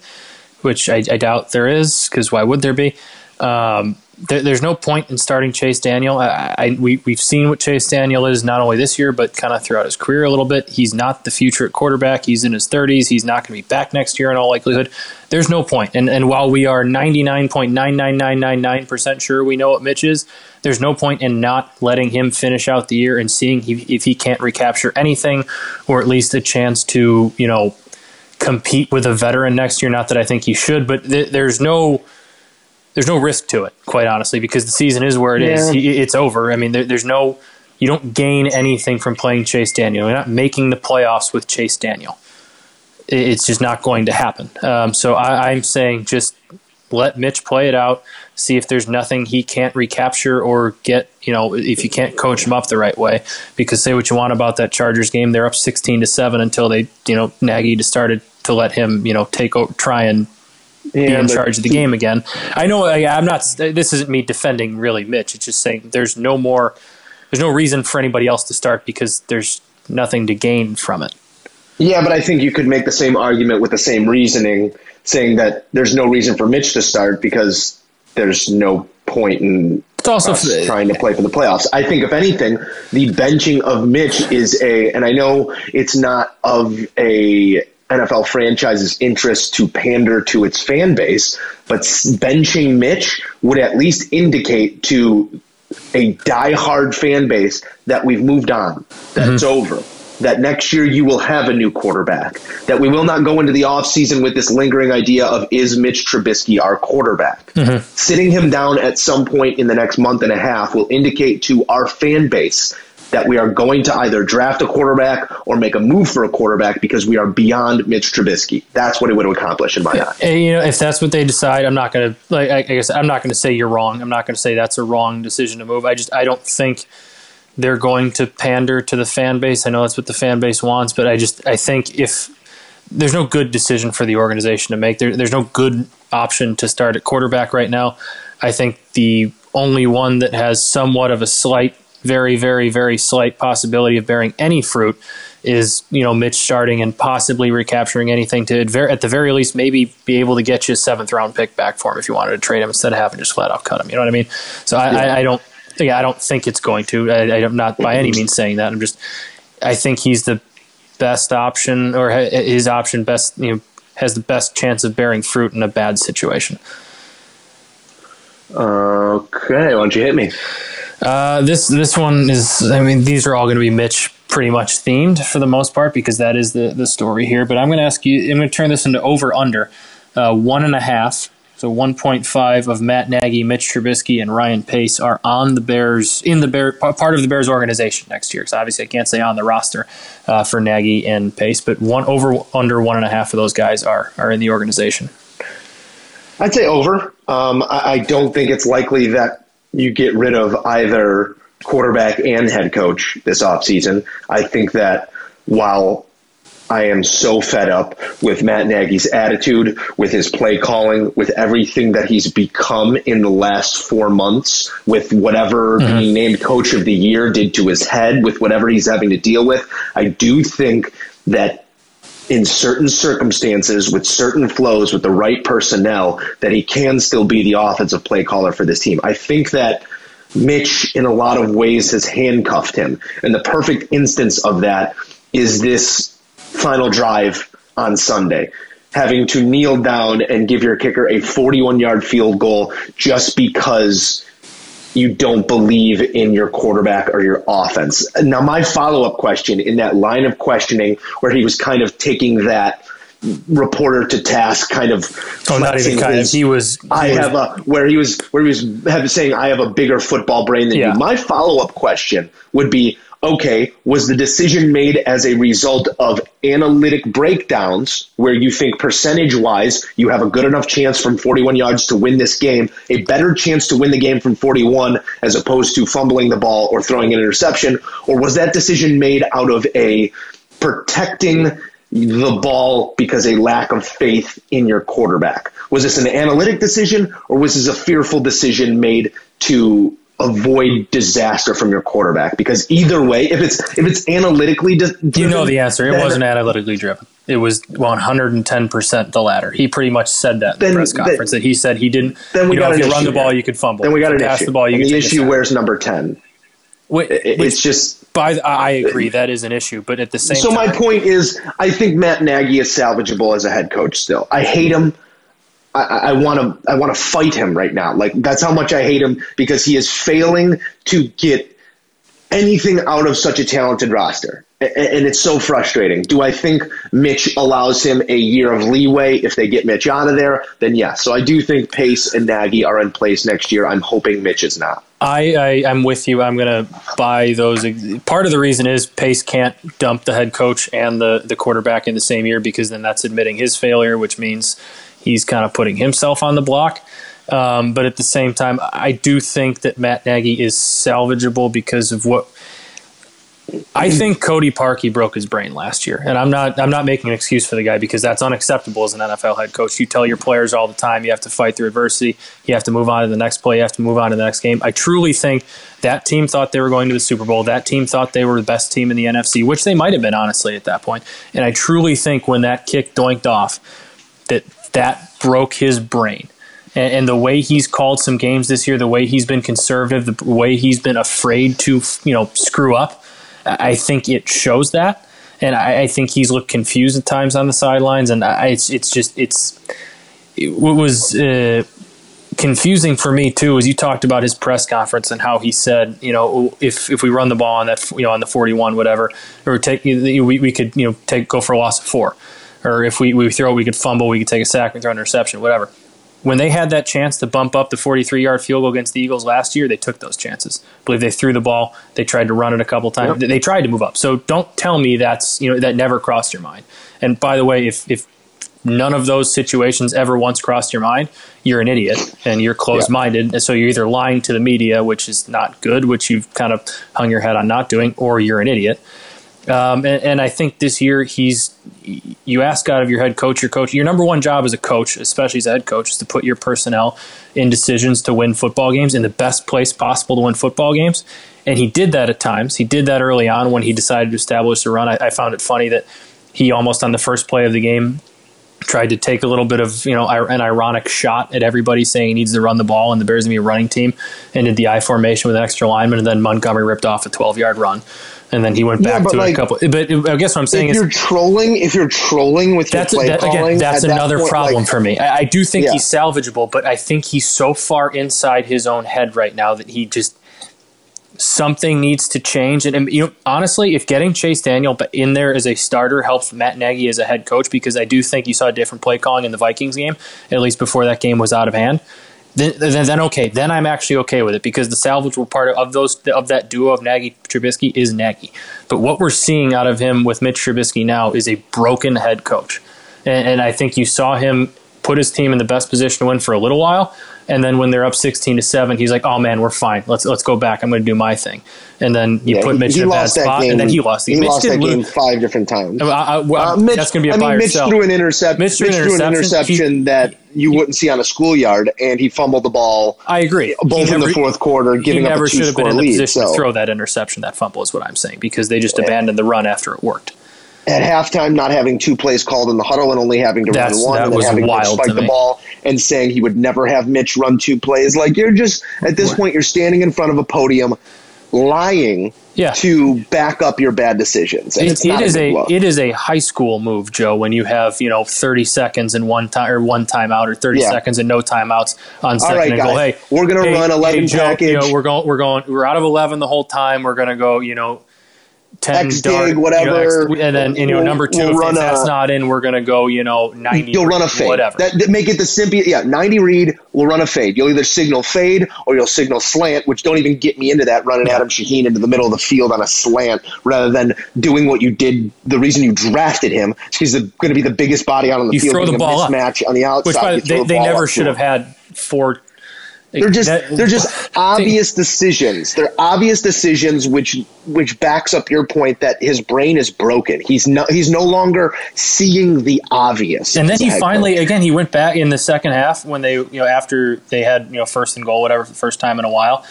which I, I doubt there is, because why would there be? Um, there, there's no point in starting Chase Daniel. I, I, we, we've seen what Chase Daniel is not only this year, but kind of throughout his career a little bit. He's not the future at quarterback. He's in his 30s. He's not going to be back next year in all likelihood. There's no point. And, and while we are 99.99999% sure we know what Mitch is, there's no point in not letting him finish out the year and seeing he, if he can't recapture anything or at least a chance to, you know, compete with a veteran next year. Not that I think he should, but th- there's no there's no risk to it, quite honestly, because the season is where it is. Yeah. He, it's over. I mean, there, there's no you don't gain anything from playing Chase Daniel. You're not making the playoffs with Chase Daniel. It's just not going to happen. Um, so I, I'm saying just let Mitch play it out. See if there's nothing he can't recapture or get. You know, if you can't coach him up the right way. Because say what you want about that Chargers game, they're up 16 to seven until they, you know, Nagy started to let him, you know, take over, try and be in charge of the game again. I know I, I'm not. This isn't me defending really Mitch. It's just saying there's no more. There's no reason for anybody else to start because there's nothing to gain from it. Yeah, but I think you could make the same argument with the same reasoning, saying that there's no reason for Mitch to start because there's no point in It's also trying to play for the playoffs. I think, if anything, the benching of Mitch is a, and I know it's not of a NFL franchise's interest to pander to its fan base, but benching Mitch would at least indicate to a diehard fan base that we've moved on, that it's mm-hmm. over. That next year you will have a new quarterback. That we will not go into the offseason with this lingering idea of is Mitch Trubisky our quarterback? Mm-hmm. Sitting him down at some point in the next month and a half will indicate to our fan base that we are going to either draft a quarterback or make a move for a quarterback because we are beyond Mitch Trubisky. That's what it would accomplish in my eyes. And, you know, if that's what they decide, I'm not going to like. I I guess I'm not going to say you're wrong. I'm not going to say that's a wrong decision to move. I just I don't think they're going to pander to the fan base. I know that's what the fan base wants, but I just I think if there's no good decision for the organization to make, there, there's no good option to start at quarterback right now. I think the only one that has somewhat of a slight, very, very, very slight possibility of bearing any fruit is you know Mitch starting and possibly recapturing anything to at at the very least maybe be able to get you a seventh round pick back for him if you wanted to trade him instead of having to just flat out cut him. You know what I mean? So I, I, I don't. Yeah, I don't think it's going to. I, I'm not by any means saying that. I'm just. I think he's the best option, or his option best. You know, has the best chance of bearing fruit in a bad situation. Okay, why don't you hit me? Uh, this this one is. I mean, these are all going to be Mitch pretty much themed for the most part because that is the the story here. But I'm going to ask you. I'm going to turn this into over under uh, one and a half. So 1.5 of Matt Nagy, Mitch Trubisky, and Ryan Pace are on the Bears in the Bear part of the Bears organization next year. So obviously, I can't say on the roster uh, for Nagy and Pace, but one over under one and a half of those guys are are in the organization. I'd say over. Um, I, I don't think it's likely that you get rid of either quarterback and head coach this offseason. I think that while I am so fed up with Matt Nagy's attitude, with his play calling, with everything that he's become in the last four months, with whatever mm-hmm. being named coach of the year did to his head, with whatever he's having to deal with. I do think that in certain circumstances, with certain flows, with the right personnel, that he can still be the offensive play caller for this team. I think that Mitch, in a lot of ways, has handcuffed him. And the perfect instance of that is this final drive on Sunday. Having to kneel down and give your kicker a 41 yard field goal just because you don't believe in your quarterback or your offense. Now, my follow up question in that line of questioning where he was kind of taking that reporter to task kind of oh not even kind his, of he was he I was, have a where he was where he was have, saying I have a bigger football brain than yeah. you my follow-up question would be okay, was the decision made as a result of analytic breakdowns where you think percentage wise you have a good enough chance from 41 yards to win this game, a better chance to win the game from 41 as opposed to fumbling the ball or throwing an interception? Or was that decision made out of a protecting the ball because a lack of faith in your quarterback? Was this an analytic decision or was this a fearful decision made to avoid disaster from your quarterback because either way if it's if it's analytically driven, you know the answer? It wasn't analytically driven. It was 110% the latter. He pretty much said that in then, the press conference then, that he said he didn't then we you know, if you run the ball you could fumble. Then we got an pass issue. the ball you and the issue where's number 10 Wait, it's just by I agree that is an issue, but at the same so time, my point is, I think Matt Nagy is salvageable as a head coach. Still, I hate him. I want to I want to fight him right now. Like that's how much I hate him because he is failing to get anything out of such a talented roster. And it's so frustrating. Do I think Mitch allows him a year of leeway if they get Mitch out of there? Then yes. So I do think Pace and Nagy are in place next year. I'm hoping Mitch is not. I, I am with you. I'm going to buy those. Part of the reason is Pace can't dump the head coach and the the quarterback in the same year because then that's admitting his failure, which means he's kind of putting himself on the block. Um, but at the same time, I do think that Matt Nagy is salvageable because of what I think Cody Parkey broke his brain last year, and I'm not I'm not making an excuse for the guy because that's unacceptable as an NFL head coach. You tell your players all the time you have to fight through adversity, you have to move on to the next play, you have to move on to the next game. I truly think that team thought they were going to the Super Bowl. That team thought they were the best team in the NFC, which they might have been honestly at that point. And I truly think when that kick doinked off, that that broke his brain. And, and, the way he's called some games this year, the way he's been conservative, the way he's been afraid to, you know, screw up, I think it shows that. And I, I think he's looked confused at times on the sidelines. And I, it's, it's just, it's, it was uh, confusing for me too, is you talked about his press conference and how he said, you know, if, if we run the ball on that, you know, on the 41, whatever, or take, we, we could, you know, take, go for a loss of four or if we, we throw, we could fumble, we could take a sack and throw an interception, whatever. When they had that chance to bump up the 43 yard field goal against the Eagles last year, they took those chances. I believe they threw the ball. They tried to run it a couple times. Yep. They tried to move up. So don't tell me that's you know that never crossed your mind. And by the way, if if none of those situations ever once crossed your mind, you're an idiot and you're closed minded. And so you're either lying to the media, which is not good, which you've kind of hung your head on not doing, or you're an idiot. Um, and, and, I think this year he's you ask out of your head coach, your coach, your number one job as a coach, especially as a head coach, is to put your personnel in decisions to win football games in the best place possible to win football games. And he did that at times. He did that early on when he decided to establish the run. I, I found it funny that he almost on the first play of the game tried to take a little bit of you know an ironic shot at everybody saying he needs to run the ball and the Bears gonna be a running team and did the I formation with an extra lineman and then Montgomery ripped off a 12 yard run and then he went back yeah, to like, a couple. But I guess what I'm saying if is, you're trolling. If you're trolling with that's your play that, calling, again, that's another that point, problem like, for me. I, I do think yeah. he's salvageable, but I think he's so far inside his own head right now that he just something needs to change. And, and, you know, honestly, if getting Chase Daniel in there as a starter helps Matt Nagy as a head coach, because I do think you saw a different play calling in the Vikings game, at least before that game was out of hand. Then, then, then okay, then I'm actually okay with it because the salvageable part of those of that duo of Nagy Trubisky is Nagy. But what we're seeing out of him with Mitch Trubisky now is a broken head coach, and, and I think you saw him put his team in the best position to win for a little while. And then when they're up sixteen to seven, he's like, "Oh man, we're fine. Let's let's go back. I'm going to do my thing." And then you Yeah, put he- Mitch he in a bad spot, game. and then he lost. He Mitch lost that didn't game five different times. I, I, well, Uh, Mitch, that's going to be a I mean, Mitch threw an intercept. Mitch Mitch, threw an threw an interception. interception that you wouldn't see on a schoolyard, and he fumbled the ball I agree. both He in the fourth quarter, He giving up never a should have been in the position So to throw that interception, that fumble is what I'm saying, because they just abandoned the run after it worked. At halftime, not having two plays called in the huddle and only having to That's- run one, that and then was having Mitch wild spike to the ball and saying he would never have Mitch run two plays. Like you're just at this point, you're standing in front of a podium, lying Yeah. to back up your bad decisions. And It, it is a, look. it is a high school move, Joe. When you have you know thirty seconds and one time or one timeout or thirty Yeah. seconds and no timeouts on second right, and guys. Hey, We're gonna hey, run 11 hey, Joe, You know, we're going we're going we're out of eleven the whole time. We're gonna go you know ten X dart, dig, you know, whatever. X- and then you know We'll- number 2 we'll if, that's a- not in, we're gonna go you know ninety. You'll run a fade. whatever. That, that make it the simple. Yeah, ninety read. We'll run a fade. You'll either signal fade or you'll signal slant, which don't even get me into that running Adam Shaheen into the middle of the field on a slant rather than doing what you did. The reason you drafted him is he's going to be the biggest body out on the You field. throw the ball up. on the outside. Which by the, they, the they never should have had four. They're just that- they're just obvious decisions. They're obvious decisions which which backs up your point that his brain is broken. He's no he's no longer seeing the obvious. And then he finally, coach. again, he went back in the second half when they, you know, after they had, you know, first and goal, whatever, for the first time in a while,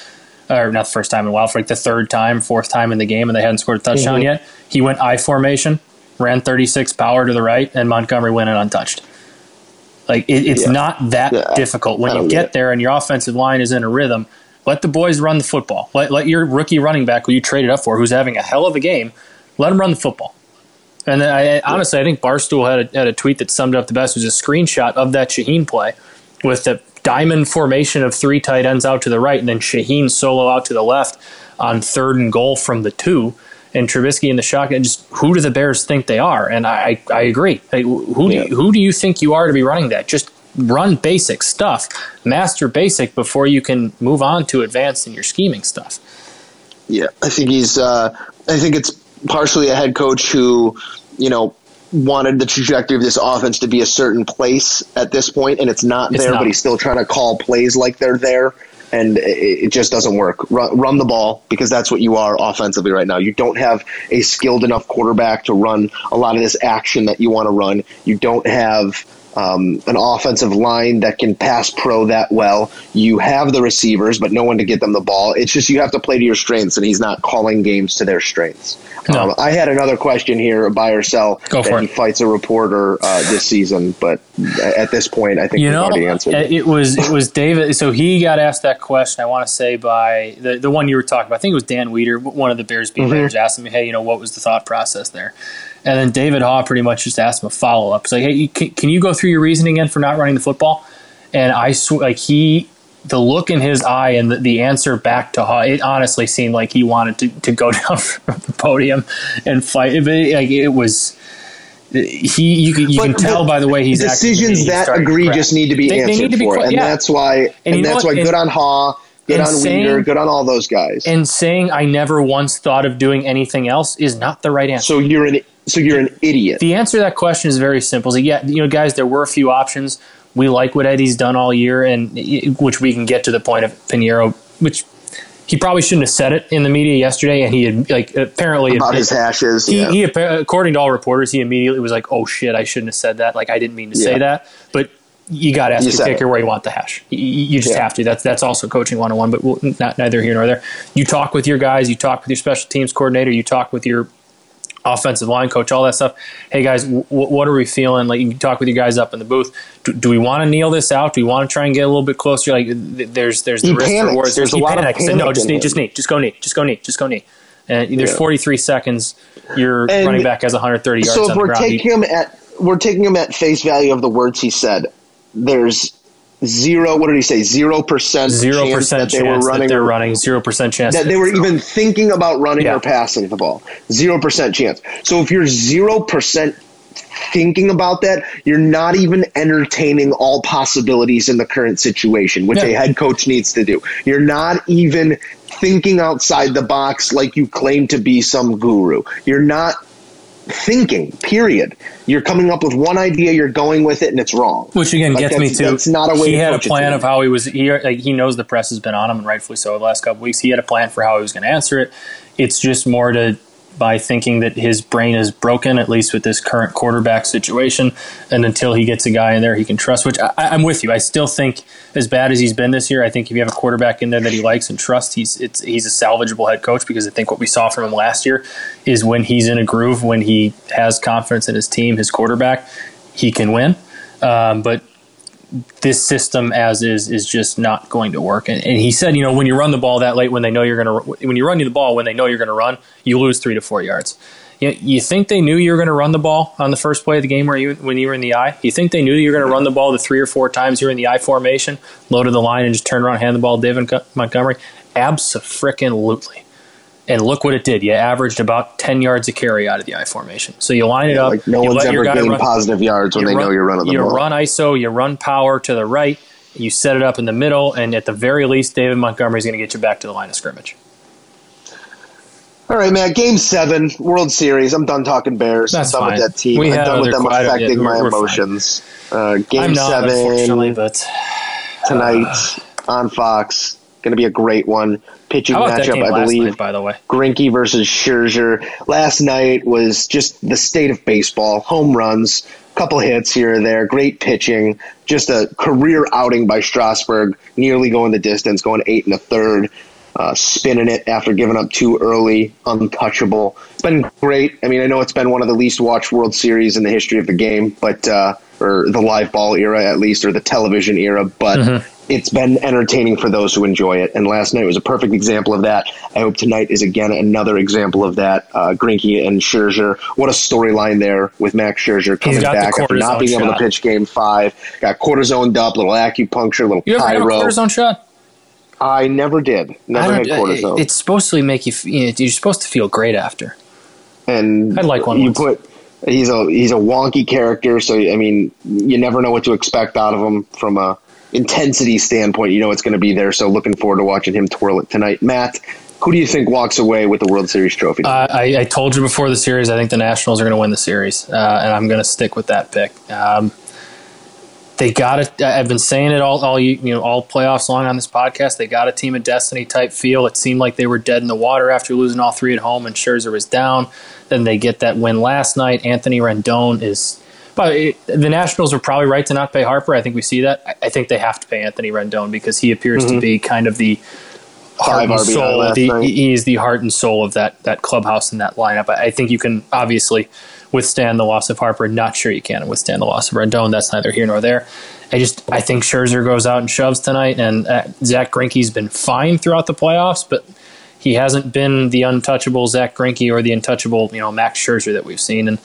or not the first time in a while, for like the third time, fourth time in the game, and they hadn't scored a touchdown Mhm. yet. He went I formation, ran 36 power to the right, and Montgomery went in untouched. Like it, it's Yeah. not that Yeah, difficult when you get there and your offensive line is in a rhythm. Let the boys run the football. Let, let your rookie running back, who you traded up for, who's having a hell of a game, let him run the football. And then I, I- honestly, I think Barstool had a, had a tweet that summed up the best. It was a screenshot of that Shaheen play with the diamond formation of three tight ends out to the right, and then Shaheen solo out to the left on third and goal from the two, and Trubisky in the shotgun. Just who do the Bears think they are? And I, I, agree. Like, who do Yeah. you, who do you think you are to be running that? Just run basic stuff, master basic before you can move on to advanced in your scheming stuff. Yeah, I think he's. Uh, I think it's partially a head coach who, you know, wanted the trajectory of this offense to be a certain place at this point, and it's not It's there. not. But he's still trying to call plays like they're there, and it, just doesn't work. Run, run the ball because that's what you are offensively right now. You don't have a skilled enough quarterback to run a lot of this action that you want to run. You don't have. Um, an offensive line that can pass pro that well. You have the receivers, but no one to get them the ball. It's just you have to play to your strengths, and he's not calling games to their strengths. No. Um, I had another question here, buy or sell, Go that for he fights a reporter uh, this season, but at this point, I think You know, already answered. it. it was it was David. So he got asked that question. I want to say by the the one you were talking about. I think it was Dan Wiederer, one of the Bears beat Mm-hmm. asked him, "Hey, you know, what was the thought process there?" And then David Haugh pretty much just asked him a follow up. It's like, "Hey, can, can you go through your reasoning again for not running the football?" And I sw- like he. The look in his eye and the, the answer back to Haugh, it honestly seemed like he wanted to, to go down from the podium and fight. It, like it was, he you can, you But can tell by the way he's acting, decisions he's that egregious need to be They- they answered need to be for, que- and yeah. that's why. And, know that's why. And- good on Haugh, good and on saying- Wiederer, good on all those guys. and saying I never once thought of doing anything else is not the right answer. so you're an so you're an idiot. the answer to that question is very simple. It's like, yeah, you know, guys, there were a few options. We like what Eddie's done all year, and which we can get to the point of Pineiro, which he probably shouldn't have said it in the media yesterday, and he had like apparently about his hashes. he, yeah. he according to all reporters, he immediately was like, "Oh shit, I shouldn't have said that. Like I didn't mean to say that." But you got to ask You your kicker it. where you want the hash. You, you just Yeah. have to. That's that's also coaching one on one. But we'll, not neither here nor there. You talk with your guys. You talk with your special teams coordinator. You talk with your offensive line coach, all that stuff. Hey guys, w- what are we feeling? Like you can talk with you guys up in the booth. Do, do we want to kneel this out? Do we want to try and get a little bit closer? Like th- there's there's the He risk panics. rewards. There's a he lot of panics. Said, no, just knee, just knee, just go knee, just go knee, just go knee. And there's Yeah. 43 seconds. Your And running back has 130 yards so if we're ground. taking him at we're taking him at face value of the words he said. There's zero. What did he say? Zero percent. Zero chance percent that they were running. they're running. Zero percent chance that they were even thinking about running Yeah. or passing the ball. Zero percent chance. So if you're zero percent thinking about that, you're not even entertaining all possibilities in the current situation, which Yeah. a head coach needs to do. You're not even thinking outside the box like you claim to be some guru. You're not thinking, period. You're coming up with one idea, you're going with it, and it's wrong. Which again Like, gets me to it's not a way he had a plan of how he was he like, he knows the press has been on him and rightfully so the last couple weeks. He had a plan for how he was going to answer it. It's just more to by thinking that his brain is broken, at least with this current quarterback situation, and until he gets a guy in there he can trust. Which I, I'm with you. I still think, as bad as he's been this year, I think if you have a quarterback in there that he likes and trusts, he's he's a salvageable head coach because I think what we saw from him last year is when he's in a groove, when he has confidence in his team, his quarterback, he can win. Um, but this system as is is just not going to work. And, and he said, you know, when you run the ball that late, when they know you're going to, when you run the ball when they know you're going to run, you lose three to four yards. You, you think they knew you were going to run the ball on the first play of the game where you when you were in the I? You think they knew you were going to run the ball the three or four times you were in the I formation, loaded the line, and just turn around, hand the ball to David Montgomery? Absolutely. And look what it did. You averaged about 10 yards a carry out of the I formation. So you line it up. Like no one's ever gained run- positive yards when they run- know you're running the you ball. run ISO, you run power to the right, you set it up in the middle, and at the very least, David Montgomery is going to get you back to the line of scrimmage. All right, man. Game seven, World Series. I'm done talking Bears. That's I'm done fine. with that team. We I'm done with them affecting my we're- emotions. Uh, game I'm not, unfortunately, seven but tonight on Fox. Going to be a great one. Pitching how about that matchup, I believe. night, by the way? Greinke versus Scherzer. Last night was just the state of baseball. Home runs, couple hits here and there, great pitching. Just a career outing by Strasburg, nearly going the distance, going eight and a third, uh, spinning it after giving up too early, untouchable. It's been great. I mean, I know it's been one of the least watched World Series in the history of the game, but uh, or the live ball era at least, or the television era, but it's been entertaining for those who enjoy it. And last night was a perfect example of that. I hope tonight is again another example of that. Uh, Greinke and Scherzer, what a storyline there with Max Scherzer coming back after not being able to pitch Game Five. Got cortisoned up, little acupuncture, little You ever had a pyro. cortisone shot? I never did. Never had cortisone. It's supposed to make you. You know, you're supposed to feel great after. and I'd like one You once. put he's a he's a wonky character, so I mean, you never know what to expect out of him from a intensity standpoint. You know it's going to be there. So looking forward to watching him twirl it tonight. Matt, who do you think walks away with the World Series trophy? Uh, I, I told you before the series, I think the Nationals are going to win the series, uh, and I'm going to stick with that pick. Um, they got it. I've been saying it all, all you know, all playoffs long on this podcast. They got a team of destiny type feel. It seemed like they were dead in the water after losing all three at home, and Scherzer was down. Then they get that win last night. Anthony Rendon is. But it, the Nationals were probably right to not pay Harper. I think we see that. I, I think they have to pay Anthony Rendon because he appears to be kind of the heart Five and soul. The, he is the heart and soul of that that clubhouse and that lineup. I, I think you can obviously withstand the loss of Harper. Not sure you can withstand the loss of Rendon. That's neither here nor there. I just I think Scherzer goes out and shoves tonight, and uh, Zack Greinke's been fine throughout the playoffs, but he hasn't been the untouchable Zack Greinke or the untouchable you know Max Scherzer that we've seen. And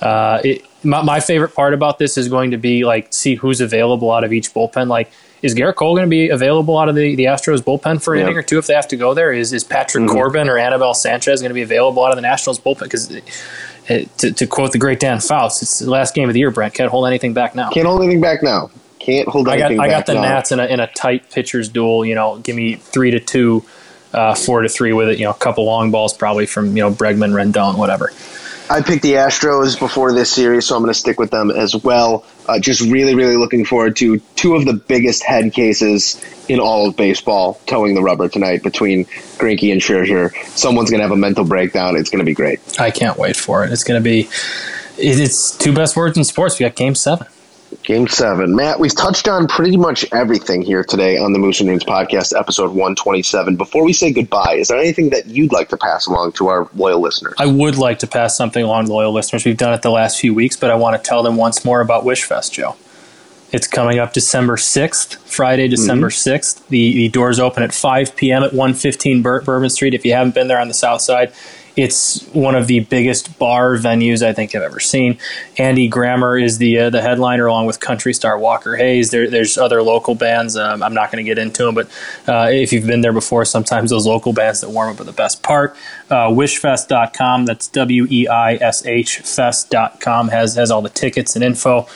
uh, it, my, my favorite part about this is going to be like see who's available out of each bullpen. Like, is Gerrit Cole going to be available out of the, the Astros bullpen for an inning or two if they have to go there? Is is Patrick Corbin or Anibal Sanchez going to be available out of the Nationals bullpen? Because to, to quote the great Dan Faust, it's the last game of the year. Brent can't hold anything back now. Can't hold anything back now. Can't hold I got I got the now. Nats in a in a tight pitchers duel. You know, give me three to two, uh, four to three with it. You know, a couple long balls probably from you know Bregman, Rendon, whatever. I picked the Astros before this series, so I'm going to stick with them as well. Uh, just really, really looking forward to two of the biggest head cases in all of baseball toeing the rubber tonight between Greinke and Scherzer. Someone's going to have a mental breakdown. It's going to be great. I can't wait for it. It's going to be. It's two best words in sports. We got Game Seven. Game seven. Matt, we've touched on pretty much everything here today on the Moose and News podcast, episode 127. Before we say goodbye, is there anything that you'd like to pass along to our loyal listeners? I would like to pass something along to loyal listeners. We've done it the last few weeks, but I want to tell them once more about Wishfest, Joe. It's coming up December 6th, Friday, December mm-hmm. 6th. The, the doors open at 5 p.m. at 115 Bur- Bourbon Street. If you haven't been there on the south side, It's one of the biggest bar venues I think I've ever seen. Andy Grammer is the uh, the headliner, along with country star Walker Hayes. There, there's other local bands. Um, I'm not going to get into them, but uh, if you've been there before, sometimes those local bands that warm up are the best part. Uh, wishfest.com, that's W E I S H fest.com, has, has all the tickets and info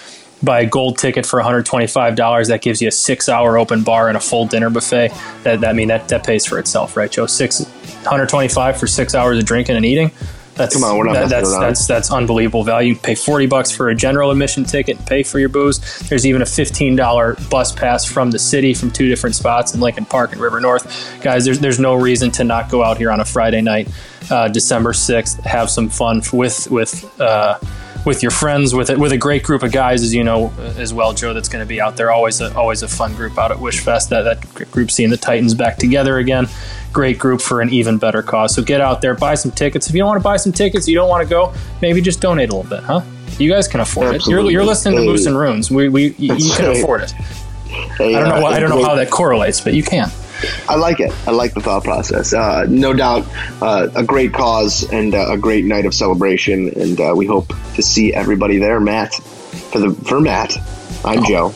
buy a gold ticket for $125 that gives you a six hour open bar and a full dinner buffet. That, that I mean that, that pays for itself right joe? Six 125 for six hours of drinking and eating? That's Come on, we're not that, that's, around. that's that's unbelievable value. Pay 40 bucks for a general admission ticket and pay for your booze. There's even a $15 bus pass from the city from two different spots in lincoln park and river north. Guys there's, there's no reason to not go out here on a friday night uh, december 6th have some fun with with uh, with your friends, with it, with a great group of guys, as you know as well, Joe. That's going to be out there. Always, a, always a fun group out at Wish Fest. That that group seeing the Titans back together again. Great group for an even better cause. So get out there, buy some tickets. If you don't want to buy some tickets, you don't want to go, maybe just donate a little bit, huh? You guys can afford it. You're, you're listening to Hey. Moose and Runes. We, we you, you can right. afford it. Hey, I don't know. uh, Why, I don't know how that correlates, but you can. I like it. I like the thought process. Uh, no doubt, uh, a great cause and uh, a great night of celebration, and uh, we hope to see everybody there. Matt, for the for Matt, I'm Joe.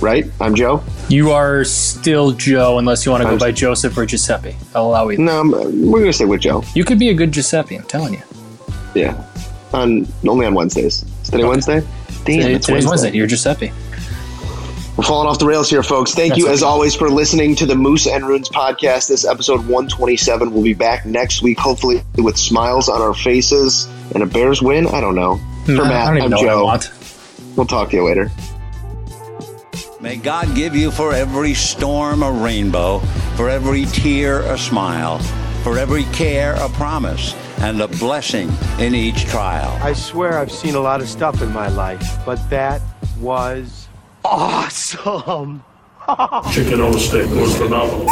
Right? I'm Joe. You are still Joe, unless you want to go I'm- by Joseph or Giuseppe. I'll allow you. No, I'm, we're gonna stick with Joe. You could be a good Giuseppe. I'm telling you. Yeah, on only on Wednesdays. Is today Wednesday? Damn, Today- it's today's Wednesday. You're Giuseppe. We're falling off the rails here, folks. Thank That's you, okay. as always, for listening to the Moose and Runes podcast. This episode 127. We'll be back next week, hopefully, with smiles on our faces and a Bears win. I don't know. For Nah, Matt, I don't even I'm know what I Joe. want. We'll talk to you later. May God give you for every storm a rainbow, for every tear a smile, for every care a promise, and a blessing in each trial. I swear I've seen a lot of stuff in my life, but that was awesome. Chicken on a stick was phenomenal.